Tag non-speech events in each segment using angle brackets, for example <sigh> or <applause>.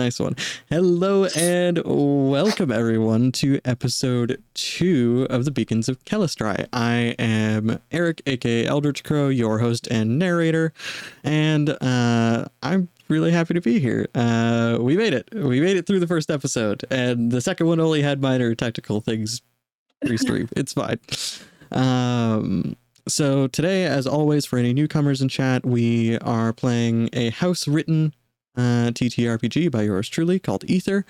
Nice one. Hello and welcome everyone to episode two of the Beacons of Kelestraye. I am Eric, aka Eldritch Crow, your host and narrator, and uh, I'm really happy to be here. Uh, we made it. We made it through the first episode, and the second one only had minor technical things pre-stream. <laughs> it's fine. Um, so today, as always, for any newcomers in chat, we are playing a house-written uh, TTRPG by yours truly called Aether.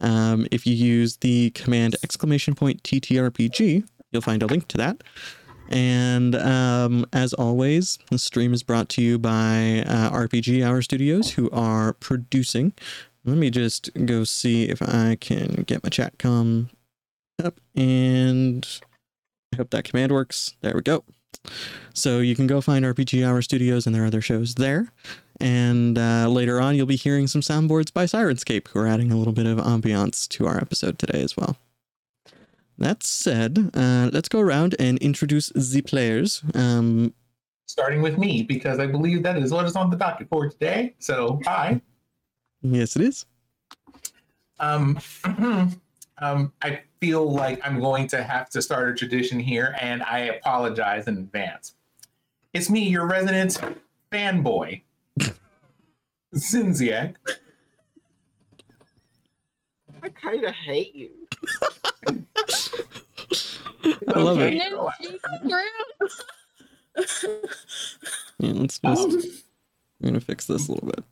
Um, if you use the command exclamation point TTRPG, you'll find a link to that. And um, as always, the stream is brought to you by uh, RPG Hour Studios, who are producing. Let me just go see if I can get my chat come up, and I hope that command works. There we go. So you can go find RPG Hour Studios and their other shows there. And uh, later on, you'll be hearing some soundboards by Syrinscape, who are adding a little bit of ambiance to our episode today as well. That said, uh, let's go around and introduce the players. Um, Starting with me, because I believe that is what is on the docket for today. So, hi. yes, it is. Um, <clears throat> um, I feel like I'm going to have to start a tradition here, and I apologize in advance. It's me, your resident fanboy, Zinziak. I kind of hate you. <laughs> I love it. Yeah, let's just. We're gonna fix this a little bit.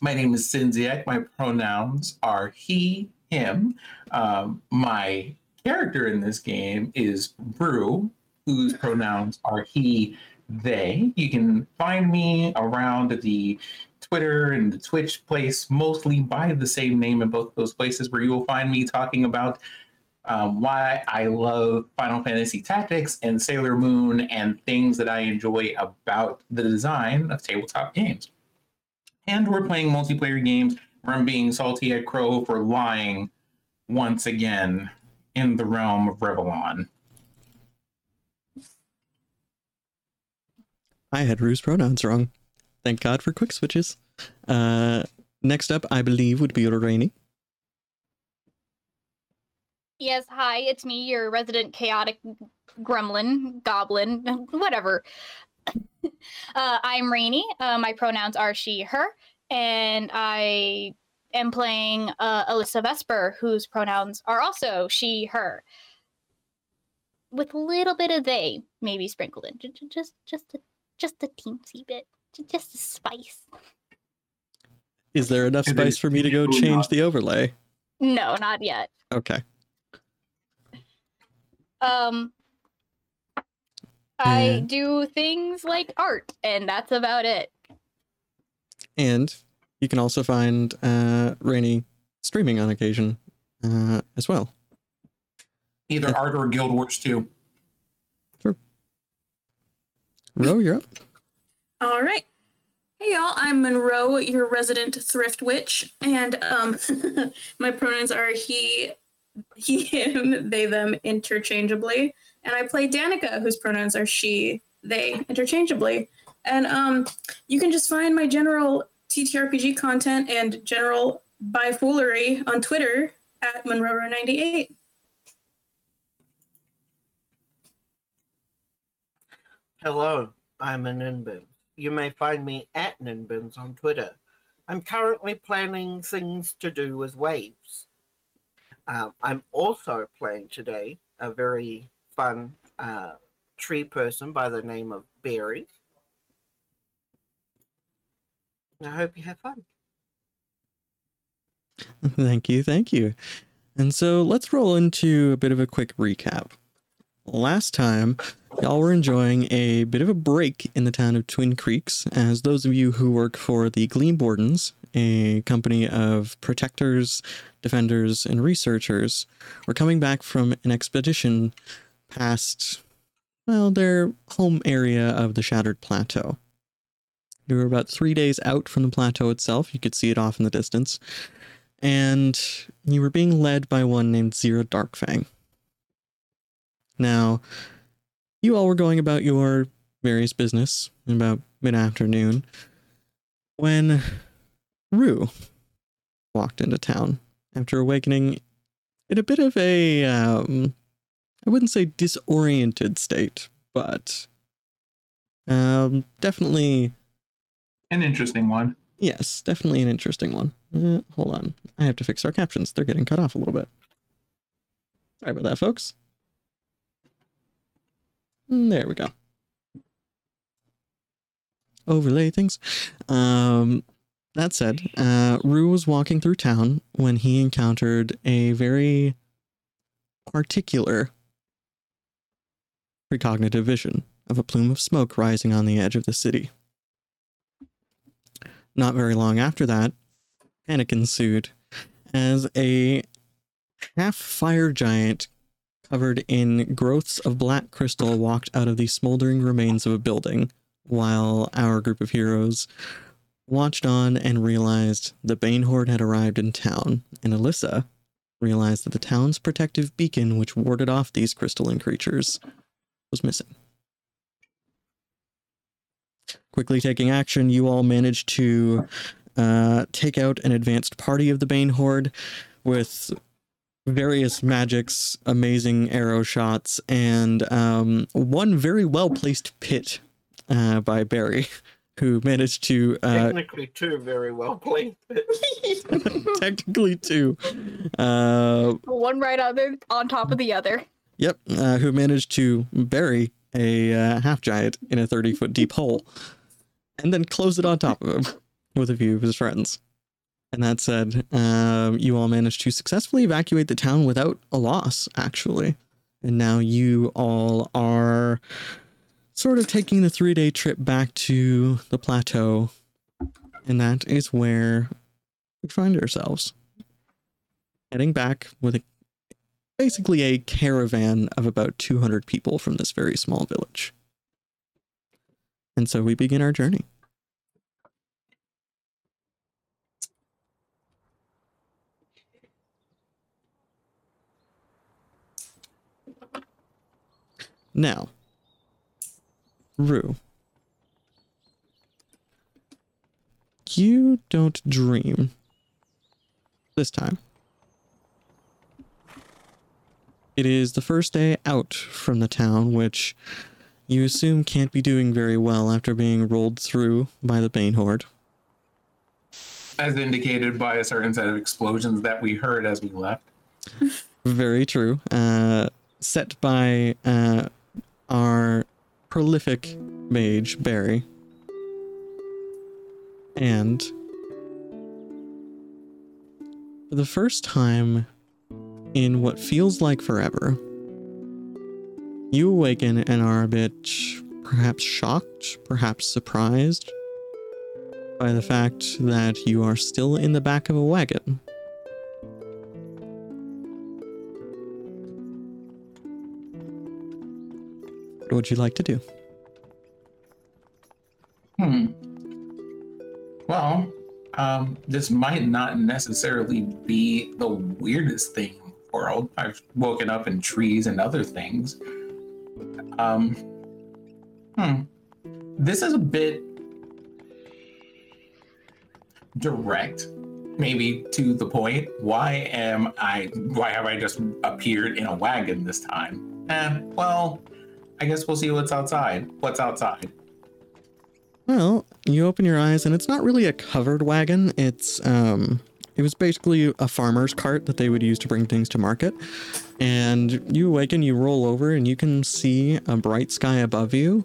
My name is Sinziak. My pronouns are he, him. Um, my character in this game is Rue, whose pronouns are he, they. You can find me around the Twitter and the Twitch place, mostly by the same name in both those places, where you will find me talking about um, why I love Final Fantasy Tactics and Sailor Moon and things that I enjoy about the design of tabletop games and we're playing multiplayer games where I'm being salty at Crow for lying once again in the realm of Revlon. I had Rue's pronouns wrong. Thank God for quick switches. Uh, next up, I believe, would be Rainy. Yes, hi, it's me, your resident chaotic gremlin, goblin, <laughs> whatever. <laughs> uh, I'm Rainy. Uh, my pronouns are she, her, and I am playing uh, Alyssa Vesper, whose pronouns are also she, her, with a little bit of they maybe sprinkled in, just just a just a teensy bit, just a spice. Is there enough space for me to go change not. the overlay? No, not yet. Okay. Um, I Yeah. do things like art, and that's about it. And you can also find uh, Rainy streaming on occasion uh, as well. Either art or Guild Wars 2. Sure. Ro, you're up. All right. Hey y'all, I'm Monroe, your resident thrift witch, and um <laughs> my pronouns are he, he, him, they, them interchangeably. And I play Danica, whose pronouns are she, they interchangeably. And um you can just find my general TTRPG content and general bifoolery on Twitter at Monroe98. Hello, I'm a Ninbin. You may find me at Ninbins on Twitter. I'm currently planning things to do with waves. Um, I'm also playing today a very fun uh, tree person by the name of Barry. I hope you have fun. Thank you, thank you. And so let's roll into a bit of a quick recap. Last time, y'all were enjoying a bit of a break in the town of Twin Creeks, as those of you who work for the Gleam Wardens, a company of protectors, defenders, and researchers, were coming back from an expedition past, well, their home area of the Shattered Plateau. You were about three days out from the plateau itself. You could see it off in the distance and you were being led by one named Zira Darkfang. Now, you all were going about your various business in about mid afternoon when Rue, walked into town after awakening in a bit of a, um, I wouldn't say disoriented state, but um, definitely, An interesting one. yes, definitely an interesting one. Uh, hold on. I have to fix our captions. They're getting cut off a little bit. Sorry about that, folks. Mm, There we go. Overlay things. Um, that said, uh, Rue was walking through town when he encountered a very particular precognitive vision of a plume of smoke rising on the edge of the city. Not very long after that, panic ensued as a half fire giant covered in growths of black crystal walked out of the smoldering remains of a building while our group of heroes watched on and realized the Bane Horde had arrived in town, and Alyssa realized that the town's protective beacon, which warded off these crystalline creatures, was missing. Quickly taking action, you all managed to uh, take out an advanced party of the Bane Horde with various magics, amazing arrow shots, and um, one very well placed pit uh, by Barry, <laughs> who managed to uh, Technically, two very well played. <laughs> technically two. Uh, One right on there on top of the other. Yep, uh, who managed to bury a uh, half giant in a 30 foot deep hole and then close it on top of him with a few of his friends. And that said, um, you all managed to successfully evacuate the town without a loss, actually. And now you all are sort of taking the three day trip back to the plateau. And that is where we find ourselves. Heading back with a basically a caravan of about 200 people from this very small village. And so we begin our journey. Now, Rue, you don't dream this time. It is the first day out from the town, which you assume can't be doing very well after being rolled through by the Bane Horde. As indicated by a certain set of explosions that we heard as we left. Very true. Uh, set by uh, our prolific mage, Barry. And for the first time in what feels like forever, you awaken and are a bit perhaps shocked, perhaps surprised by the fact that you are still in the back of a wagon. What would you like to do? Hmm. Well, um, this might not necessarily be the weirdest thing in the world. I've woken up in trees and other things. Um, hmm. This is a bit direct, maybe to the point. Why am I? Why have I just appeared in a wagon this time? Eh, well, I guess we'll see what's outside. What's outside? Well, you open your eyes and it's not really a covered wagon. It's um it was basically a farmer's cart that they would use to bring things to market. And you awaken, you roll over and you can see a bright sky above you.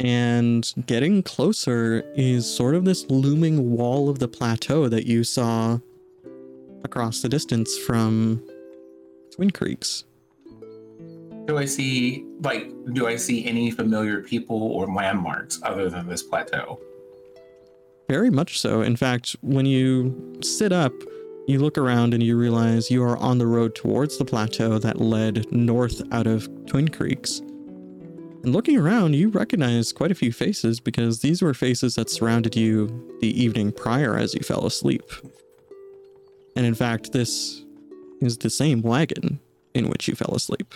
And getting closer is sort of this looming wall of the plateau that you saw across the distance from Twin Creeks. Do I see like do I see any familiar people or landmarks other than this plateau? Very much so. In fact, when you sit up, you look around and you realize you are on the road towards the plateau that led north out of Twin Creeks. And looking around, you recognize quite a few faces because these were faces that surrounded you the evening prior as you fell asleep. And in fact, this is the same wagon in which you fell asleep.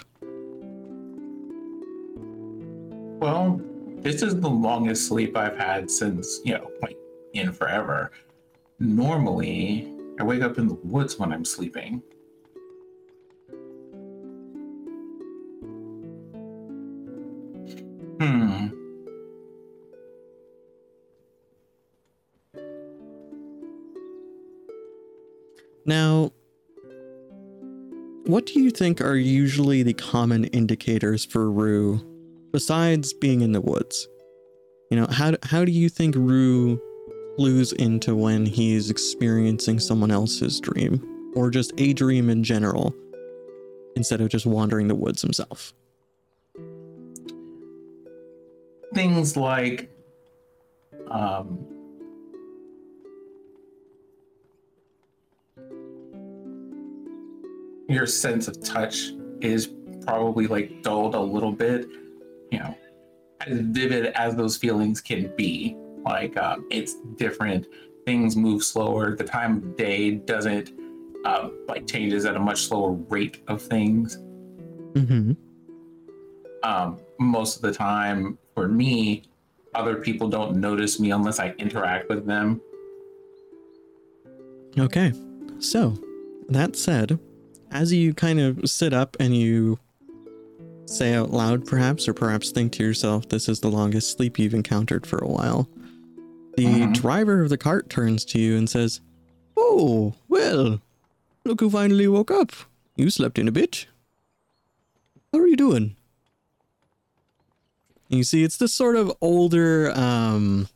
Well, this is the longest sleep I've had since, you know, like in forever. Normally, I wake up in the woods when I'm sleeping. Hmm. Now, what do you think are usually the common indicators for Rue besides being in the woods? You know, how how do you think Rue clues into when he's experiencing someone else's dream or just a dream in general instead of just wandering the woods himself? Things like um, your sense of touch is probably like dulled a little bit, you know, as vivid as those feelings can be. Like um, it's different. Things move slower. The time of day doesn't uh, like changes at a much slower rate of things. Mm-hmm. Um, most of the time, for me, other people don't notice me unless I interact with them. Okay. So, that said, as you kind of sit up and you say out loud, perhaps, or perhaps think to yourself, this is the longest sleep you've encountered for a while, the Mhm. driver of the cart turns to you and says, Oh, well, look who finally woke up. You slept in a bit. How are you doing? You see, it's this sort of older, um,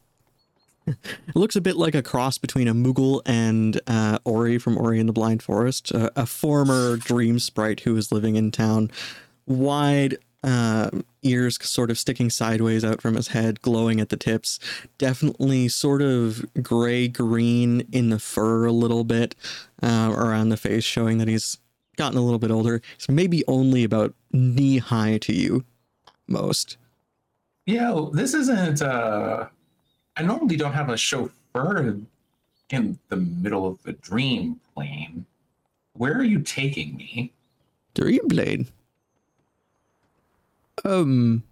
it <laughs> looks a bit like a cross between a Moogle and uh, Ori from Ori and the Blind Forest, a, a former dream sprite who was living in town. Wide uh, ears sort of sticking sideways out from his head, glowing at the tips. Definitely sort of gray green in the fur a little bit uh, around the face, showing that he's gotten a little bit older. He's maybe only about knee high to you, most. Yeah, this isn't. Uh, I normally don't have a chauffeur in the middle of the dream plane. Where are you taking me? Dreamblade. Um,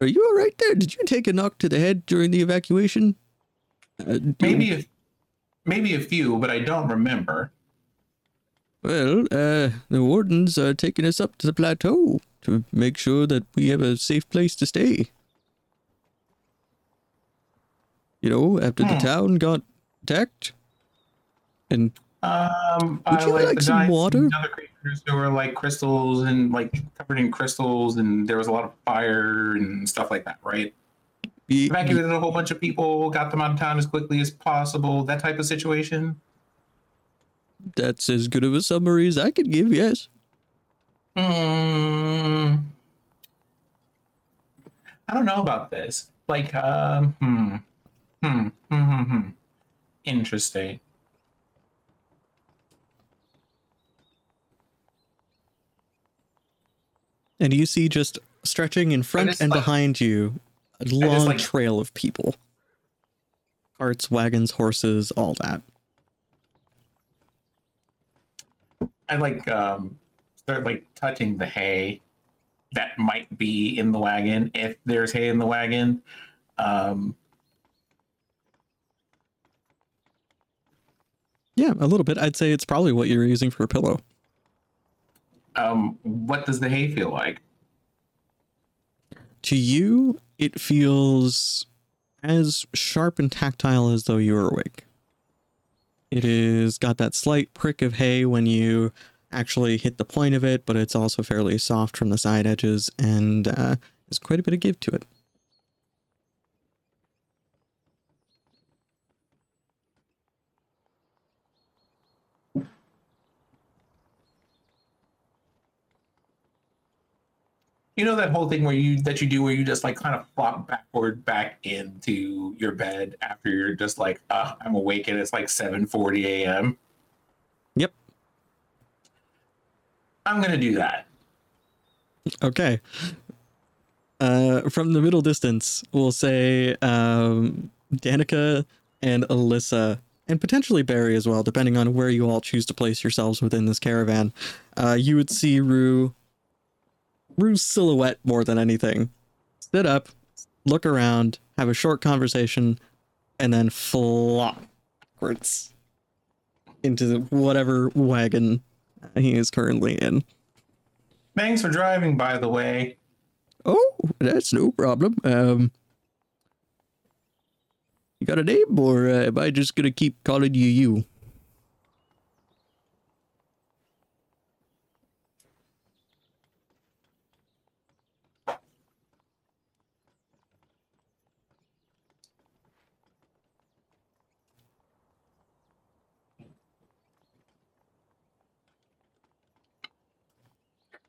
are you all right there? Did you take a knock to the head during the evacuation? Uh, Maybe, a, maybe a few, but I don't remember. Well, uh, the wardens are taking us up to the plateau to make sure that we have a safe place to stay. You know, after the Hmm. town got attacked, and Um, Would I you like, like some water? and Creatures who were like crystals and like covered in crystals, and there was a lot of fire and stuff like that, right? y- Evacuated a whole bunch of people, got them out of town as quickly as possible. That type of situation. that's as good of a summary as I could give. Yes. Hmm. I don't know about this. Like, um, hmm. Hmm. Hmm. Hmm. hmm. Interesting. And you see just stretching in front just and like- behind you a long like- trail of people. Carts, wagons, horses, all that. I like um start like touching the hay that might be in the wagon if there's hay in the wagon. Um, Yeah, a little bit. I'd say it's probably what you're using for a pillow. Um, what does the hay feel like? To you, it feels as sharp and tactile as though you were awake. It is got that slight prick of hay when you actually hit the point of it, but it's also fairly soft from the side edges and uh, there's quite a bit of give to it. You know that whole thing where you that you do where you just like kind of flop backward back into your bed after you're just like, uh, I'm awake and it's like 7:40 a.m. Yep. I'm gonna do that. Okay. Uh, from the middle distance, we'll say um, Danica and Alyssa, and potentially Barry as well, depending on where you all choose to place yourselves within this caravan. Uh, you would see Rue, Rue's silhouette more than anything. Sit up, look around, have a short conversation, and then flop backwards into whatever wagon he is currently in. Thanks for driving, by the way. Oh, that's no problem. Um, you got a name, or uh, am I just gonna keep calling you you?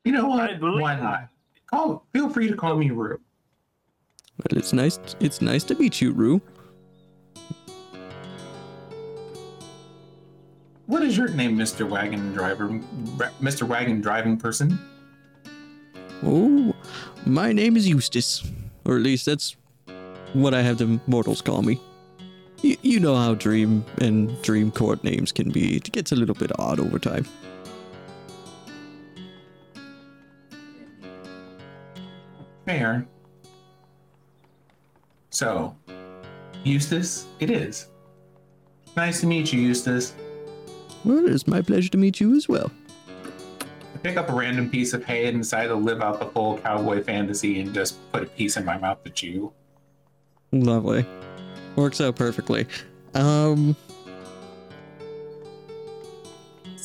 You know I what? believe Why not? Call. Feel free to call me Rue. But it's nice. It's nice to meet you, Rue. What is your name, Mister Wagon Driver? Mister Wagon Driving Person? Oh, my name is Eustace, or at least that's what I have the mortals call me. You, you know how Dream and Dream Court names can be. It gets a little bit odd over time. Fair. So, Eustace, it is. Nice to meet you, Eustace. Well, it's my pleasure to meet you as well. I pick up a random piece of hay and decide to live out the full cowboy fantasy and just put a piece in my mouth to chew. Lovely. Works out perfectly. Um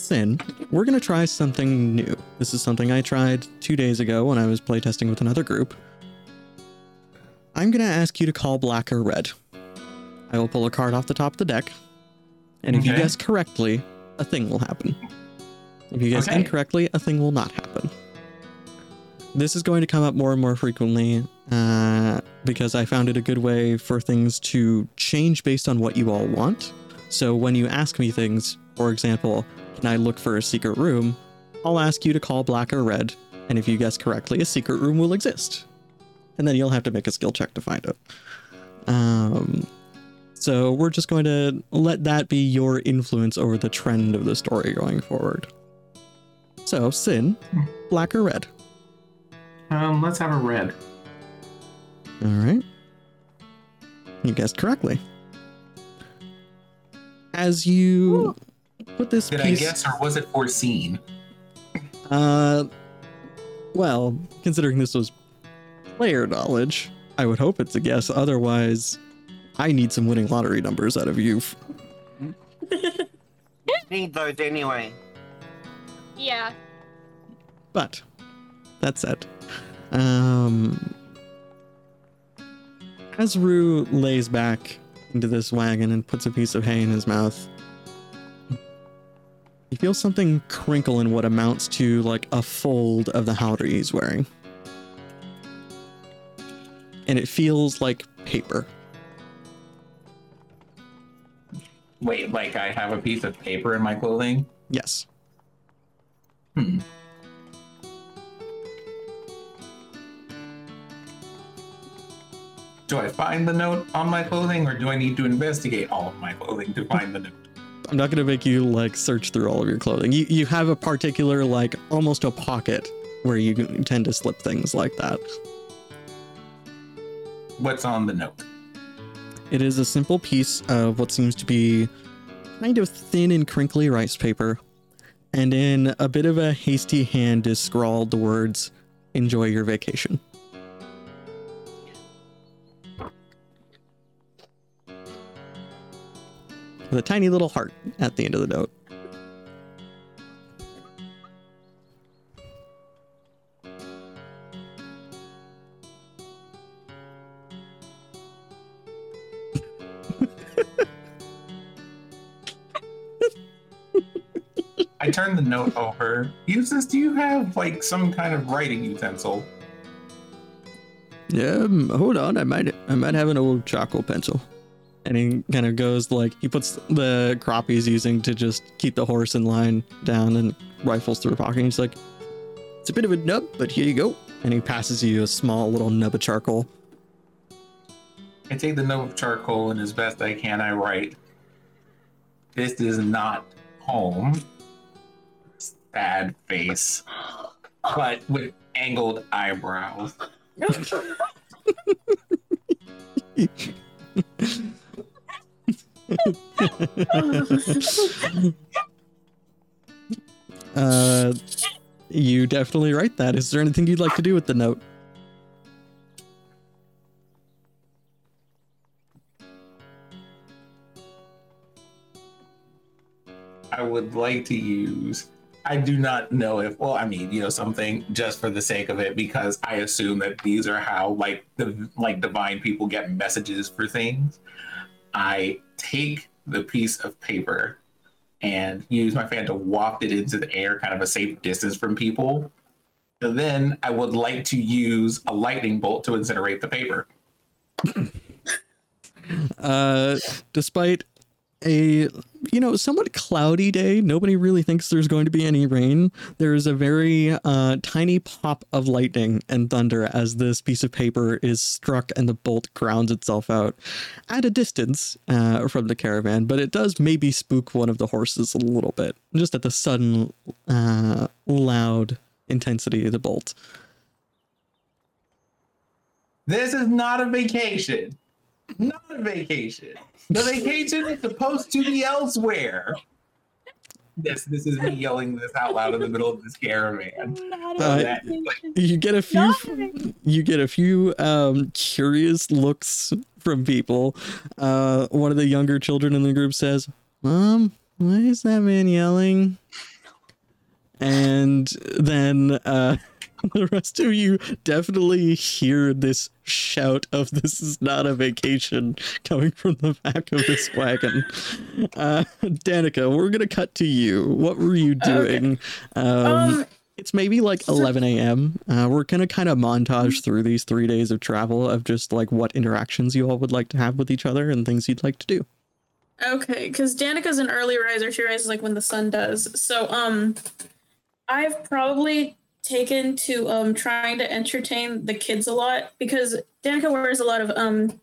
Sin, we're gonna try something new. This is something I tried two days ago when I was playtesting with another group. I'm gonna ask you to call black or red. I will pull a card off the top of the deck, and if you guess correctly, a thing will happen. If you guess Okay. incorrectly, a thing will not happen. This is going to come up more and more frequently uh, because I found it a good way for things to change based on what you all want. So when you ask me things, for example, can I look for a secret room? I'll ask you to call black or red, and if you guess correctly, a secret room will exist. And then you'll have to make a skill check to find it. Um, so we're just going to let that be your influence over the trend of the story going forward. So, Sin, black or red? Um, let's have a red. All right. You guessed correctly. As you put this Did piece, I guess, or was it foreseen? uh, well, considering this was player knowledge, I would hope it's a guess. Otherwise, I need some winning lottery numbers out of you. <laughs> Need those anyway. Yeah. But that said, um, as Rue lays back into this wagon and puts a piece of hay in his mouth, he feels something crinkle in what amounts to like a fold of the howdah he's wearing. And it feels like paper. Wait, like I have a piece of paper in my clothing? Yes. Hmm. Do I find the note on my clothing, or do I need to investigate all of my clothing to find the note? I'm not gonna make you like search through all of your clothing. You you have a particular like almost a pocket where you tend to slip things like that. What's on the note? It is a simple piece of what seems to be kind of thin and crinkly rice paper, and in a bit of a hasty hand is scrawled the words, Enjoy your vacation. With a tiny little heart at the end of the note. I turn the note over. Eustace, do you have like some kind of writing utensil? Um, hold on, I might I might have an old charcoal pencil. And he kind of goes like he puts the crop he's using to just keep the horse in line down and rifles through a pocket. And he's like, "It's a bit of a nub, but here you go." And he passes you a small little nub of charcoal. I take the nub of charcoal and as best I can I write. This is not home. Sad face. But with angled eyebrows. <laughs> <laughs> <laughs> <laughs> uh, you definitely write that. Is there anything you'd like to do with the note? I would like to use. I do not know if, well, I mean, you know, something just for the sake of it, because I assume that these are how like the like divine people get messages for things. I take the piece of paper and use my fan to waft it into the air, kind of a safe distance from people. And then I would like to use a lightning bolt to incinerate the paper. Uh, despite a you know somewhat cloudy day, nobody really thinks there's going to be any rain. There's a very uh, tiny pop of lightning and thunder as this piece of paper is struck and the bolt grounds itself out at a distance uh, from the caravan, but it does maybe spook one of the horses a little bit, just at the sudden uh, loud intensity of the bolt. This is not a vacation. Not a vacation. The vacation is supposed to be elsewhere. This this is me yelling this out loud in the middle of this caravan. Not Uh, a that- You get a few Not a you get a few um, curious looks from people. Uh, one of the younger children in the group says, "Mom, why is that man yelling?" And then uh, <laughs> the rest of you definitely hear this shout of "This is not a vacation" coming from the back of this wagon. <laughs> Uh, Danica, we're gonna cut to you. What were you doing? Um, Um, it's maybe like 11 a.m. Uh, we're gonna kind of montage through these three days of travel of just like what interactions you all would like to have with each other and things you'd like to do. Okay, because Danica's an early riser. She rises like when the sun does. So, um, I've probably taken to um trying to entertain the kids a lot because Danica wears a lot of um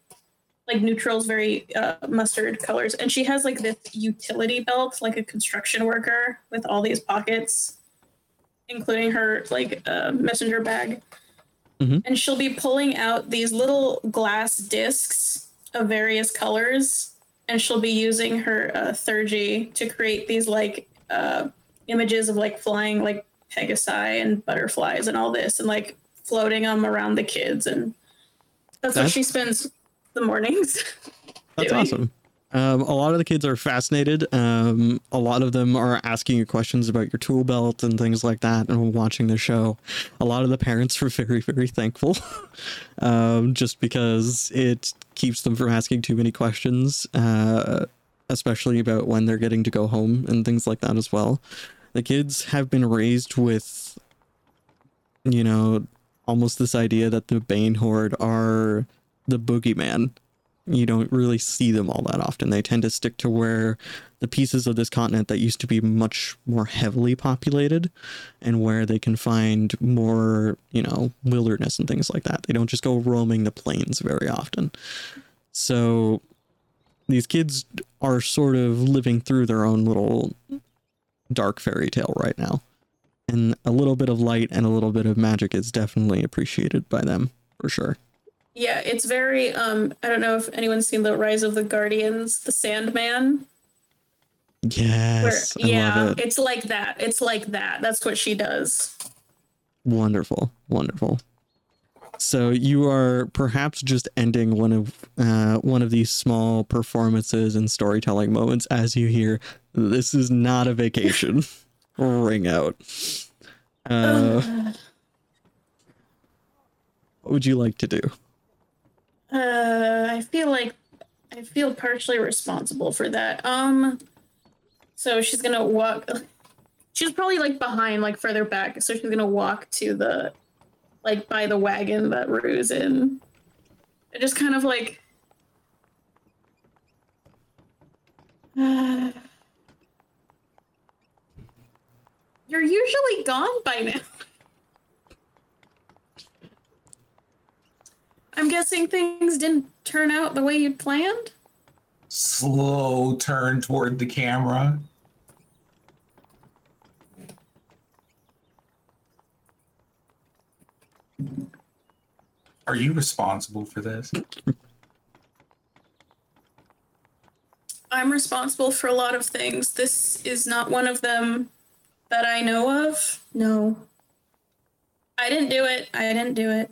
like neutrals, very uh, mustard colors, and she has like this utility belt, like a construction worker, with all these pockets, including her like uh, messenger bag. Mhm. And she'll be pulling out these little glass discs of various colors and she'll be using her uh, theurgy to create these like uh, images of like flying like pegasi and butterflies and all this and like floating them around the kids and that's what she spends the mornings. <laughs> That's doing. awesome. Um, a lot of the kids are fascinated. Um, a lot of them are asking you questions about your tool belt and things like that, and watching the show. A lot of the parents were <laughs> very, very thankful, um, just because it keeps them from asking too many questions, uh, especially about when they're getting to go home and things like that as well. The kids have been raised with, you know, almost this idea that the Bane Horde are the boogeyman you don't really see them all that often. They tend to stick to where the pieces of this continent that used to be much more heavily populated and where they can find more, you know, wilderness and things like that. They don't just go roaming the plains very often. So these kids are sort of living through their own little dark fairy tale right now. And a little bit of light and a little bit of magic is definitely appreciated by them for sure. yeah, it's very um I don't know if anyone's seen the Rise of the Guardians, the Sandman. Where, Yes, I yeah, it. it's like that. It's like that. That's what she does. Wonderful, wonderful. So you are perhaps just ending one of uh, one of these small performances and storytelling moments as you hear, "This is not a vacation." <laughs> ring out. Uh, <sighs> what would you like to do? Uh, I feel like I feel partially responsible for that. Um, so she's gonna walk. <laughs> She's probably like behind, like further back. So she's gonna walk to the, like by the wagon that Rue's in, and just kind of like. <sighs> You're usually gone by now. I'm guessing things didn't turn out the way you'd planned. Slow turn toward the camera. Are you responsible for this? I'm responsible for a lot of things. This is not one of them that I know of. No. I didn't do it. I didn't do it.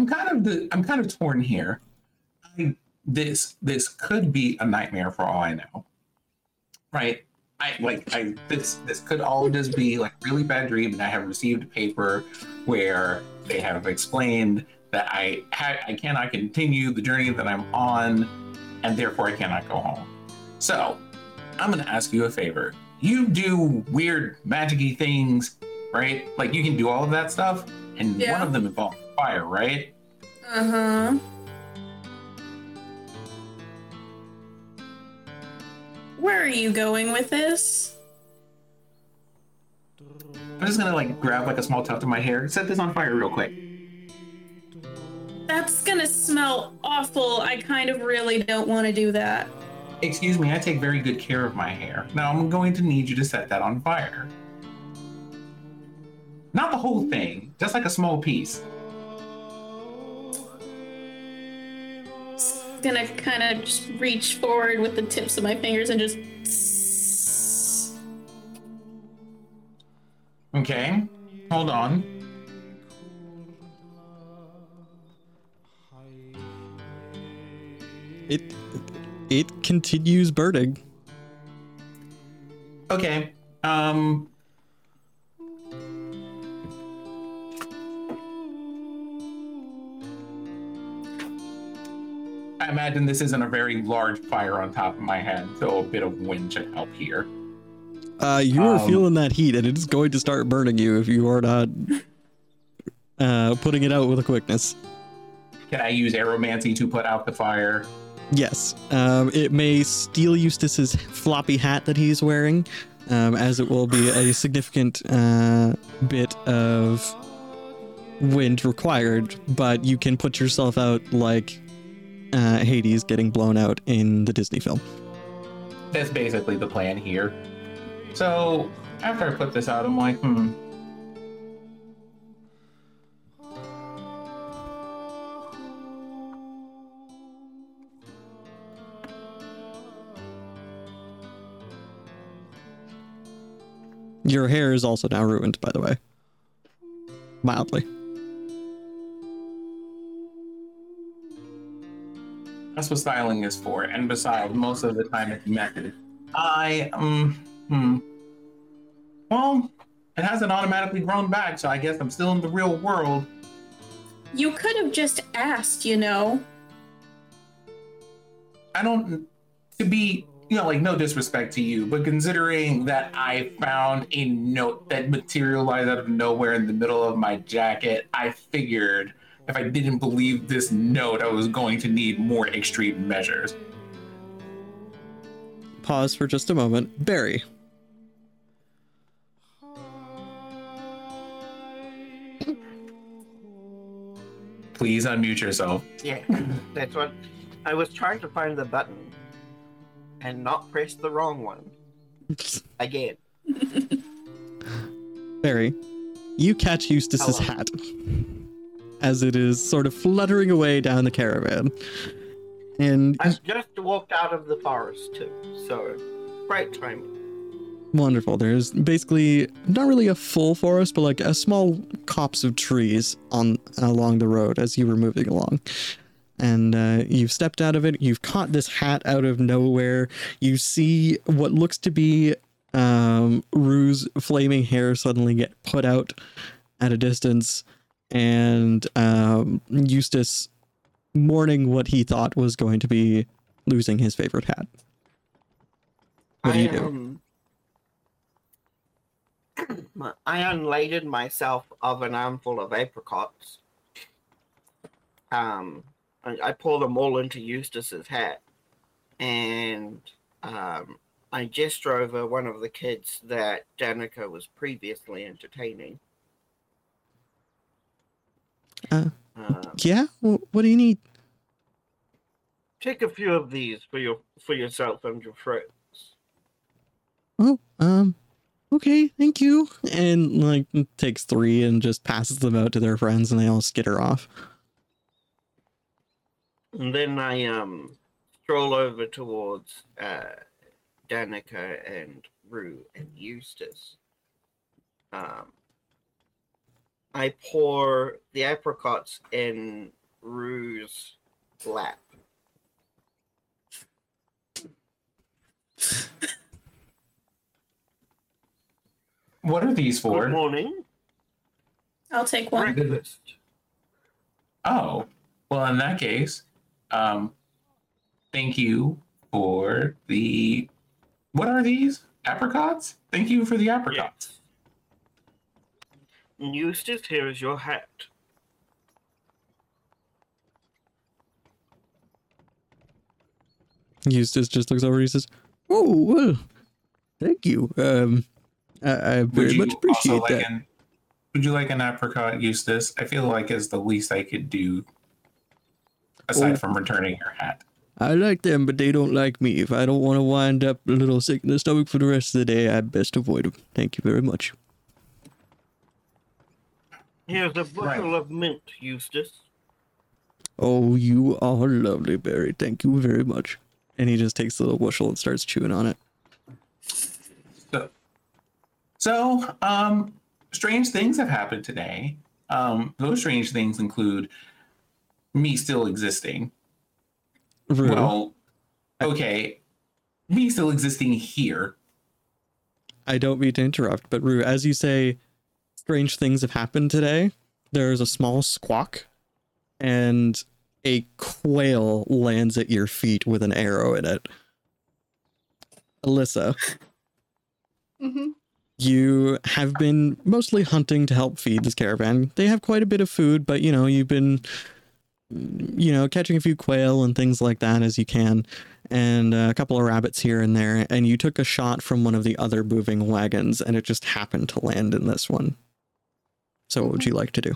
I'm kind of the I'm kind of torn here. I, this this could be a nightmare for all I know. Right? I like I this this could all just be like really bad dream, and I have received a paper where they have explained that I ha- I cannot continue the journey that I'm on, and therefore I cannot go home. So I'm gonna ask you a favor. You do weird magicy things, right? Like you can do all of that stuff, and one of them involves fire, right? Uh huh. Where are you going with this? I'm just gonna like grab like a small tuft of my hair, set this on fire real quick. That's gonna smell awful. I kind of really don't want to do that. Excuse me, I take very good care of my hair. Now I'm going to need you to set that on fire. Not the whole thing, just like a small piece. Gonna kind of just reach forward with the tips of my fingers and just. Okay, hold on. It it continues burning. Okay, um. I imagine this isn't a very large fire on top of my head, so a bit of wind should help here. Uh, you are Um, feeling that heat, and it is going to start burning you if you are not uh, putting it out with a quickness. Can I use aeromancy to put out the fire? Yes, um, it may steal Eustace's floppy hat that he's wearing, um, as it will be a significant uh, bit of wind required. But you can put yourself out like uh, Hades getting blown out in the Disney film. That's basically the plan here. So after I put this out, I'm like, hmm. Your hair is also now ruined, by the way, mildly. That's what styling is for. And besides, most of the time it's method. I um hmm. Well, it hasn't automatically grown back, so I guess I'm still in the real world. You could have just asked, you know. I don't to be you know like no disrespect to you, but considering that I found a note that materialized out of nowhere in the middle of my jacket, I figured if I didn't believe this note, I was going to need more extreme measures. Pause for just a moment. Barry, <coughs> Please unmute yourself. Yeah, <coughs> that's what I was trying to find the button and not press the wrong one <laughs> again. Barry, you catch Eustace's Hello. hat as it is sort of fluttering away down the caravan. And I've just walked out of the forest too, so great timing. wonderful. There's basically not really a full forest, but like a small copse of trees on along the road as you were moving along. And uh, you've stepped out of it. You've caught this hat out of nowhere. You see what looks to be um, Rue's flaming hair suddenly get put out at a distance, and um, Eustace mourning what he thought was going to be losing his favorite hat. What do I, you do? um, <clears throat> I unladed myself of an armful of apricots. Um, I, I poured them all into Eustace's hat, and um, I gesture over one of the kids that Danica was previously entertaining. Uh, Um, Yeah. Wh- What do you need? take a few of these for your for yourself and your friends. Oh, um, okay, thank you. And like takes three and just passes them out to their friends and they all skitter off. And then I um stroll over towards uh Danica and Rue and Eustace. Um I pour the apricots in Rue's lap. What are these for? Good morning. I'll take one. Breakfast. Oh, well, in that case, um, thank you for the. What are these? Apricots? Thank you for the apricots. And Eustace, here is your hat. Eustace just looks over. He says, "Oh, well, thank you. Um, I, I Would very much appreciate also like that. An, would you like an apricot, Eustace? I feel like is the least I could do, aside Oh. from returning your hat. I like them, but they don't like me. If I don't want to wind up a little sick in the stomach for the rest of the day, I best avoid them. Thank you very much. Here's a bushel Right. of mint, Eustace. Oh, you are lovely, Barry. Thank you very much." And he just takes the little bushel and starts chewing on it. So, so um, strange things have happened today. Um, those strange things include me still existing. Rue, Well, okay, me still existing here. I don't mean to interrupt, but Rue, as you say, strange things have happened today. There's a small squawk, and a quail lands at your feet with an arrow in it. Alyssa, hmm you have been mostly hunting to help feed this caravan. They have quite a bit of food, but you know, you've been you know, catching a few quail and things like that as you can, and uh, a couple of rabbits here and there, and you took a shot from one of the other moving wagons, and it just happened to land in this one. So, what would you like to do?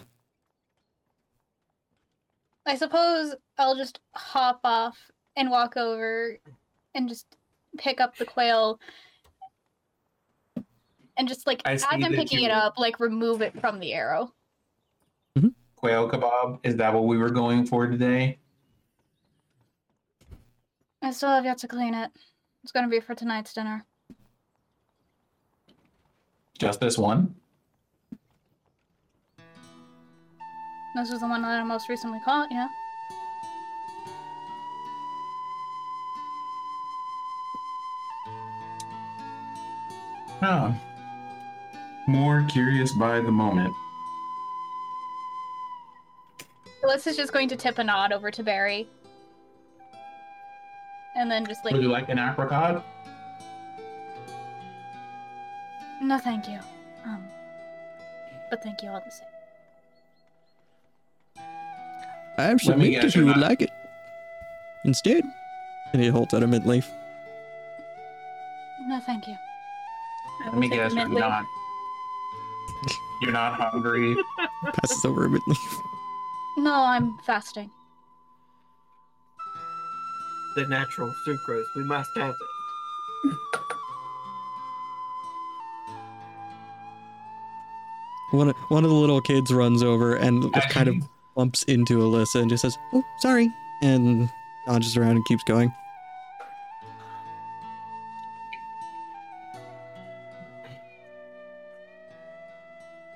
I suppose I'll just hop off and walk over and just pick up the quail and just like I as see I'm picking you- it up, like remove it from the arrow. Mm-hmm. Quail kebab. Is that what we were going for today? I still have yet to clean it. It's gonna be for tonight's dinner. Just this one? This was the one that I most recently caught, yeah. Oh. More curious by the moment. Alyssa's just going to tip a nod over to Barry. And then just like, Would you like an apricot? no thank you. Um, but thank you all the same. I have some me if you would not- like it. Instead, and he holds out a mint leaf. No thank you. I Let me guess, you're leaf. not. You're not hungry. <laughs> Passes over a mint leaf. No, I'm fasting. The natural sucrose. We must have it. One of, one of the little kids runs over and kind of Actually, bumps into Alyssa and just says, "Oh, sorry," and dodges around and keeps going.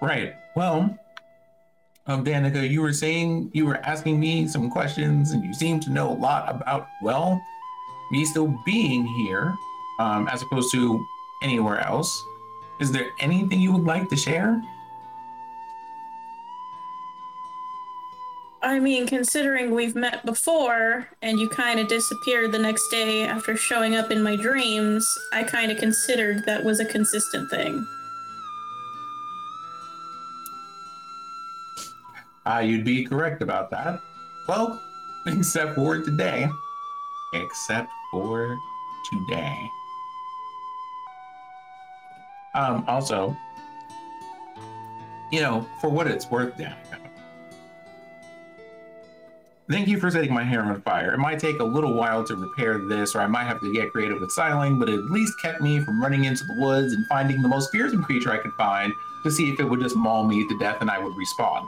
Right. Well, um, Danica, you were saying you were asking me some questions, and you seem to know a lot about well, me still being here, um, as opposed to anywhere else. Is there anything you would like to share? I mean, considering we've met before and you kind of disappeared the next day after showing up in my dreams, I kind of considered that was a consistent thing. Uh, you'd be correct about that. Well, <laughs> except for today. Except for today. Um, also, you know, for what it's worth, Danica, Thank you for setting my hair on fire. It might take a little while to repair this, or I might have to get creative with styling, but it at least kept me from running into the woods and finding the most fearsome creature I could find to see if it would just maul me to death and I would respawn.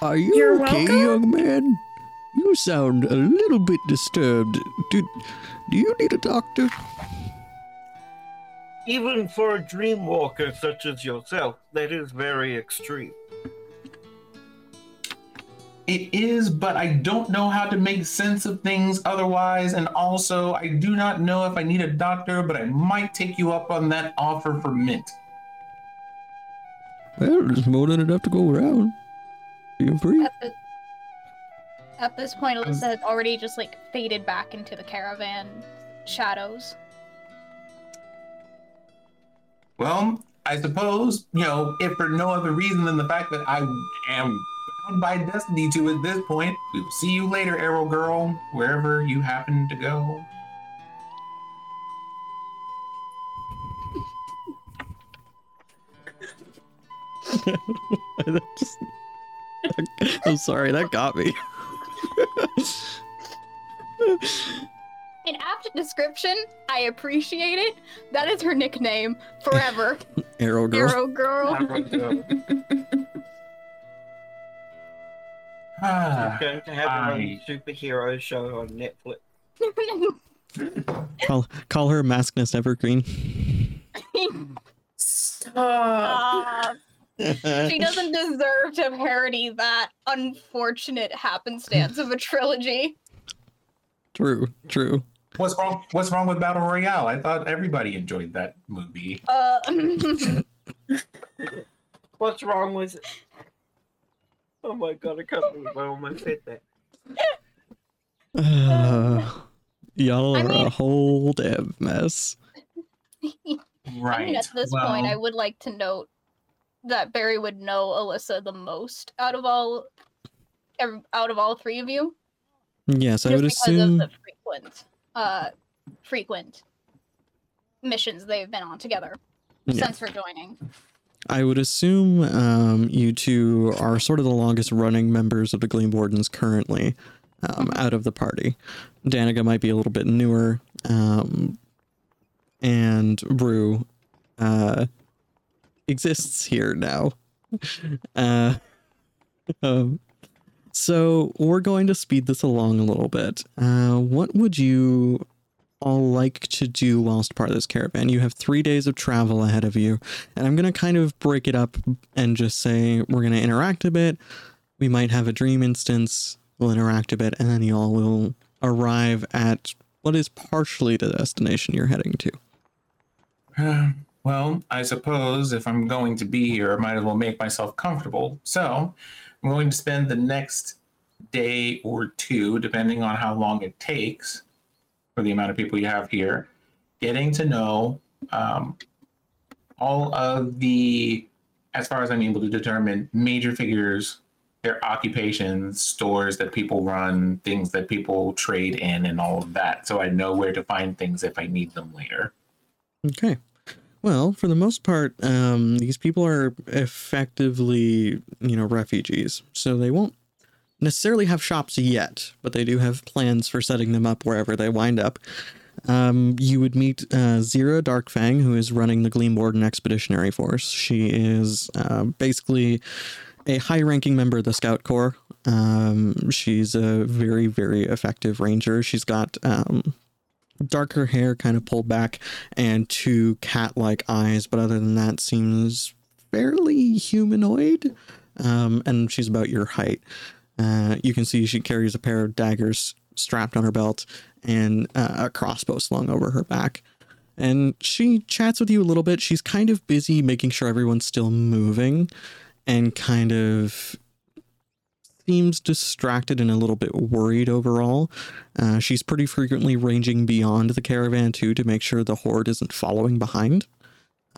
Are you You're okay, welcome. young man? You sound a little bit disturbed. Do, do you need a doctor? Even for a dream walker such as yourself, that is very extreme. It is, but I don't know how to make sense of things otherwise, and also I do not know if I need a doctor, but I might take you up on that offer for mint. Well, there's more than enough to go around. Feel free. At, the, at this point, Alyssa has already just like faded back into the caravan shadows. Well, I suppose, you know, if for no other reason than the fact that I am bound by destiny to at this point, we will see you later, Arrow Girl, wherever you happen to go. Just- <laughs> I'm sorry, that got me. An apt description. I appreciate it. That is her nickname forever. <laughs> Arrow girl. Arrow girl. <laughs> Ah, going to have her own I- superhero show on Netflix. <laughs> Call, call her Katniss Everdeen. Stop. <laughs> She doesn't deserve to parody that unfortunate happenstance of a trilogy. True, true. what's wrong? What's wrong with Battle Royale? I thought everybody enjoyed that movie. Uh, <laughs> What's wrong with it? Oh my god, I can't believe I almost said that. Uh, <sighs> y'all I are mean- a whole damn mess. Right. <laughs> I mean, at this well, point, I would like to note that Barry would know Alyssa the most out of all, ev- out of all three of you, Yes, I just would because assume. of the frequent, uh, frequent missions they've been on together Yeah. since her joining. I would assume um, you two are sort of the longest running members of the Gleam Wardens currently um, out of the party. Danica might be a little bit newer, um, and Rue uh, exists here now. <laughs> Uh, <laughs> um, so we're going to speed this along a little bit. Uh, what would you all like to do whilst part of this caravan? You have three days of travel ahead of you. And I'm going to kind of break it up and just say we're going to interact a bit. We might have a dream instance. We'll interact a bit, and then y'all will arrive at what is partially the destination you're heading to. <sighs> Well, I suppose if I'm going to be here, I might as well make myself comfortable. So I'm going to spend the next day or two, depending on how long it takes for the amount of people you have here, getting to know um, all of the, as far as I'm able to determine, major figures, their occupations, stores that people run, things that people trade in, and all of that. So I know where to find things if I need them later. Okay. Well, for the most part, um, these people are effectively, you know, refugees. So they won't necessarily have shops yet, but they do have plans for setting them up wherever they wind up. Um, you would meet uh, Zira Darkfang, who is running the Gleam Warden Expeditionary Force. She is uh, basically a high ranking member of the Scout Corps. Um, she's a very, very effective ranger. She's got um, darker hair kind of pulled back and two cat like eyes, but other than that, seems fairly humanoid. Um, and she's about your height. Uh, you can see she carries a pair of daggers strapped on her belt and uh, a crossbow slung over her back. And she chats with you a little bit. She's kind of busy making sure everyone's still moving and kind of seems distracted and a little bit worried overall. Uh, she's pretty frequently ranging beyond the caravan too to make sure the horde isn't following behind.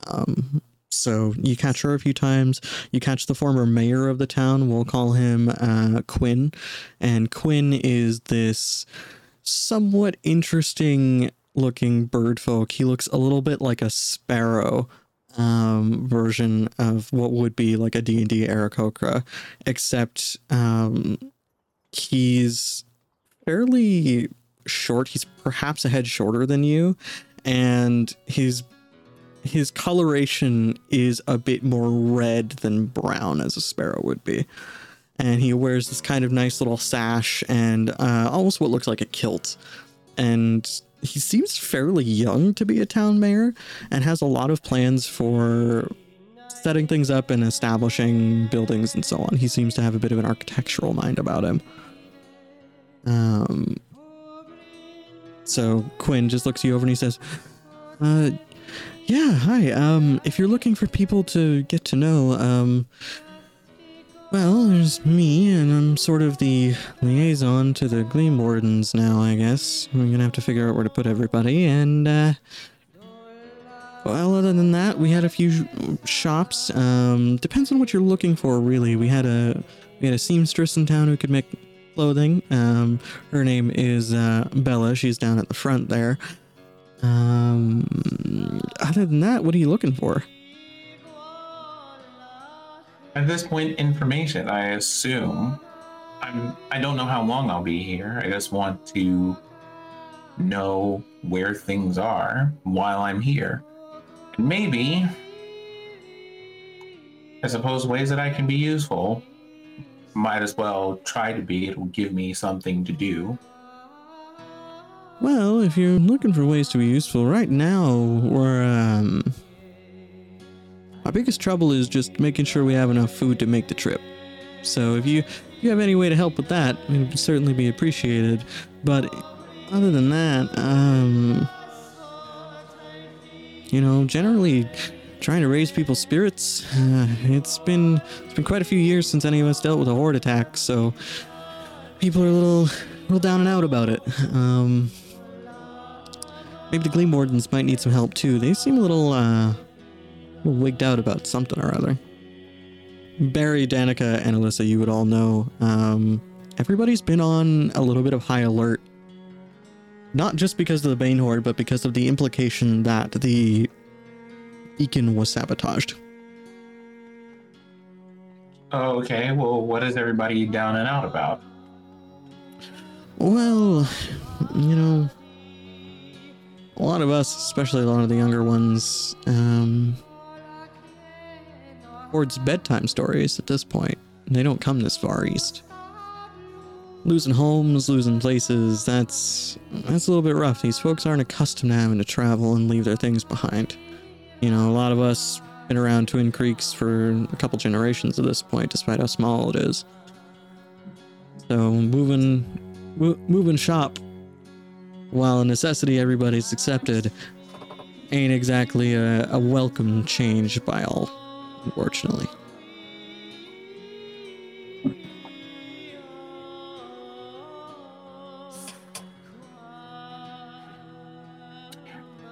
Um, so you catch her a few times. You catch the former mayor of the town. We'll call him uh, Quinn, and Quinn is this somewhat interesting looking bird folk. He looks a little bit like a sparrow. Um, version of what would be like a D&D Aarakocra, except um, he's fairly short. He's perhaps a head shorter than you, and his his coloration is a bit more red than brown as a sparrow would be. And he wears this kind of nice little sash and uh, almost what looks like a kilt. And he seems fairly young to be a town mayor and has a lot of plans for setting things up and establishing buildings and so on. He seems to have a bit of an architectural mind about him. Um, so Quinn just looks you over and he says, uh, yeah, hi. Um, if you're looking for people to get to know, um, well, there's me, and I'm sort of the liaison to the Gleam Wardens now, I guess. We're gonna have to figure out where to put everybody, and, uh, well, other than that, we had a few sh- shops. Um, depends on what you're looking for, really. We had a we had a seamstress in town who could make clothing. Um, her name is uh, Bella. She's down at the front there. Um, other than that, what are you looking for? At this point, information. I assume. I'm. I don't know how long I'll be here. I just want to know where things are while I'm here. Maybe, I suppose, ways that I can be useful. Might as well try to be. It will give me something to do. Well, if you're looking for ways to be useful, right now we're um our biggest trouble is just making sure we have enough food to make the trip. So if you if you have any way to help with that, it would certainly be appreciated. But other than that, um you know, generally trying to raise people's spirits. Uh, it's been it's been quite a few years since any of us dealt with a horde attack, so people are a little little down and out about it. Um Maybe the Gleam Wardens might need some help too. They seem a little, uh, a little wigged out about something or other. Barry, Danica, and Alyssa, you would all know. Um, everybody's been on a little bit of high alert. Not just because of the Bane Horde, but because of the implication that the beacon was sabotaged. Oh, okay. Well, what is everybody down and out about? Well, you know, a lot of us, especially a lot of the younger ones, um, towards bedtime stories at this point. They don't come this far east. Losing homes, losing places, that's that's a little bit rough. These folks aren't accustomed to having to travel and leave their things behind. You know, a lot of us been around Twin Creeks for a couple generations at this point, despite how small it is. So moving, mo- moving shop while a necessity everybody's accepted, ain't exactly a, a welcome change by all, unfortunately.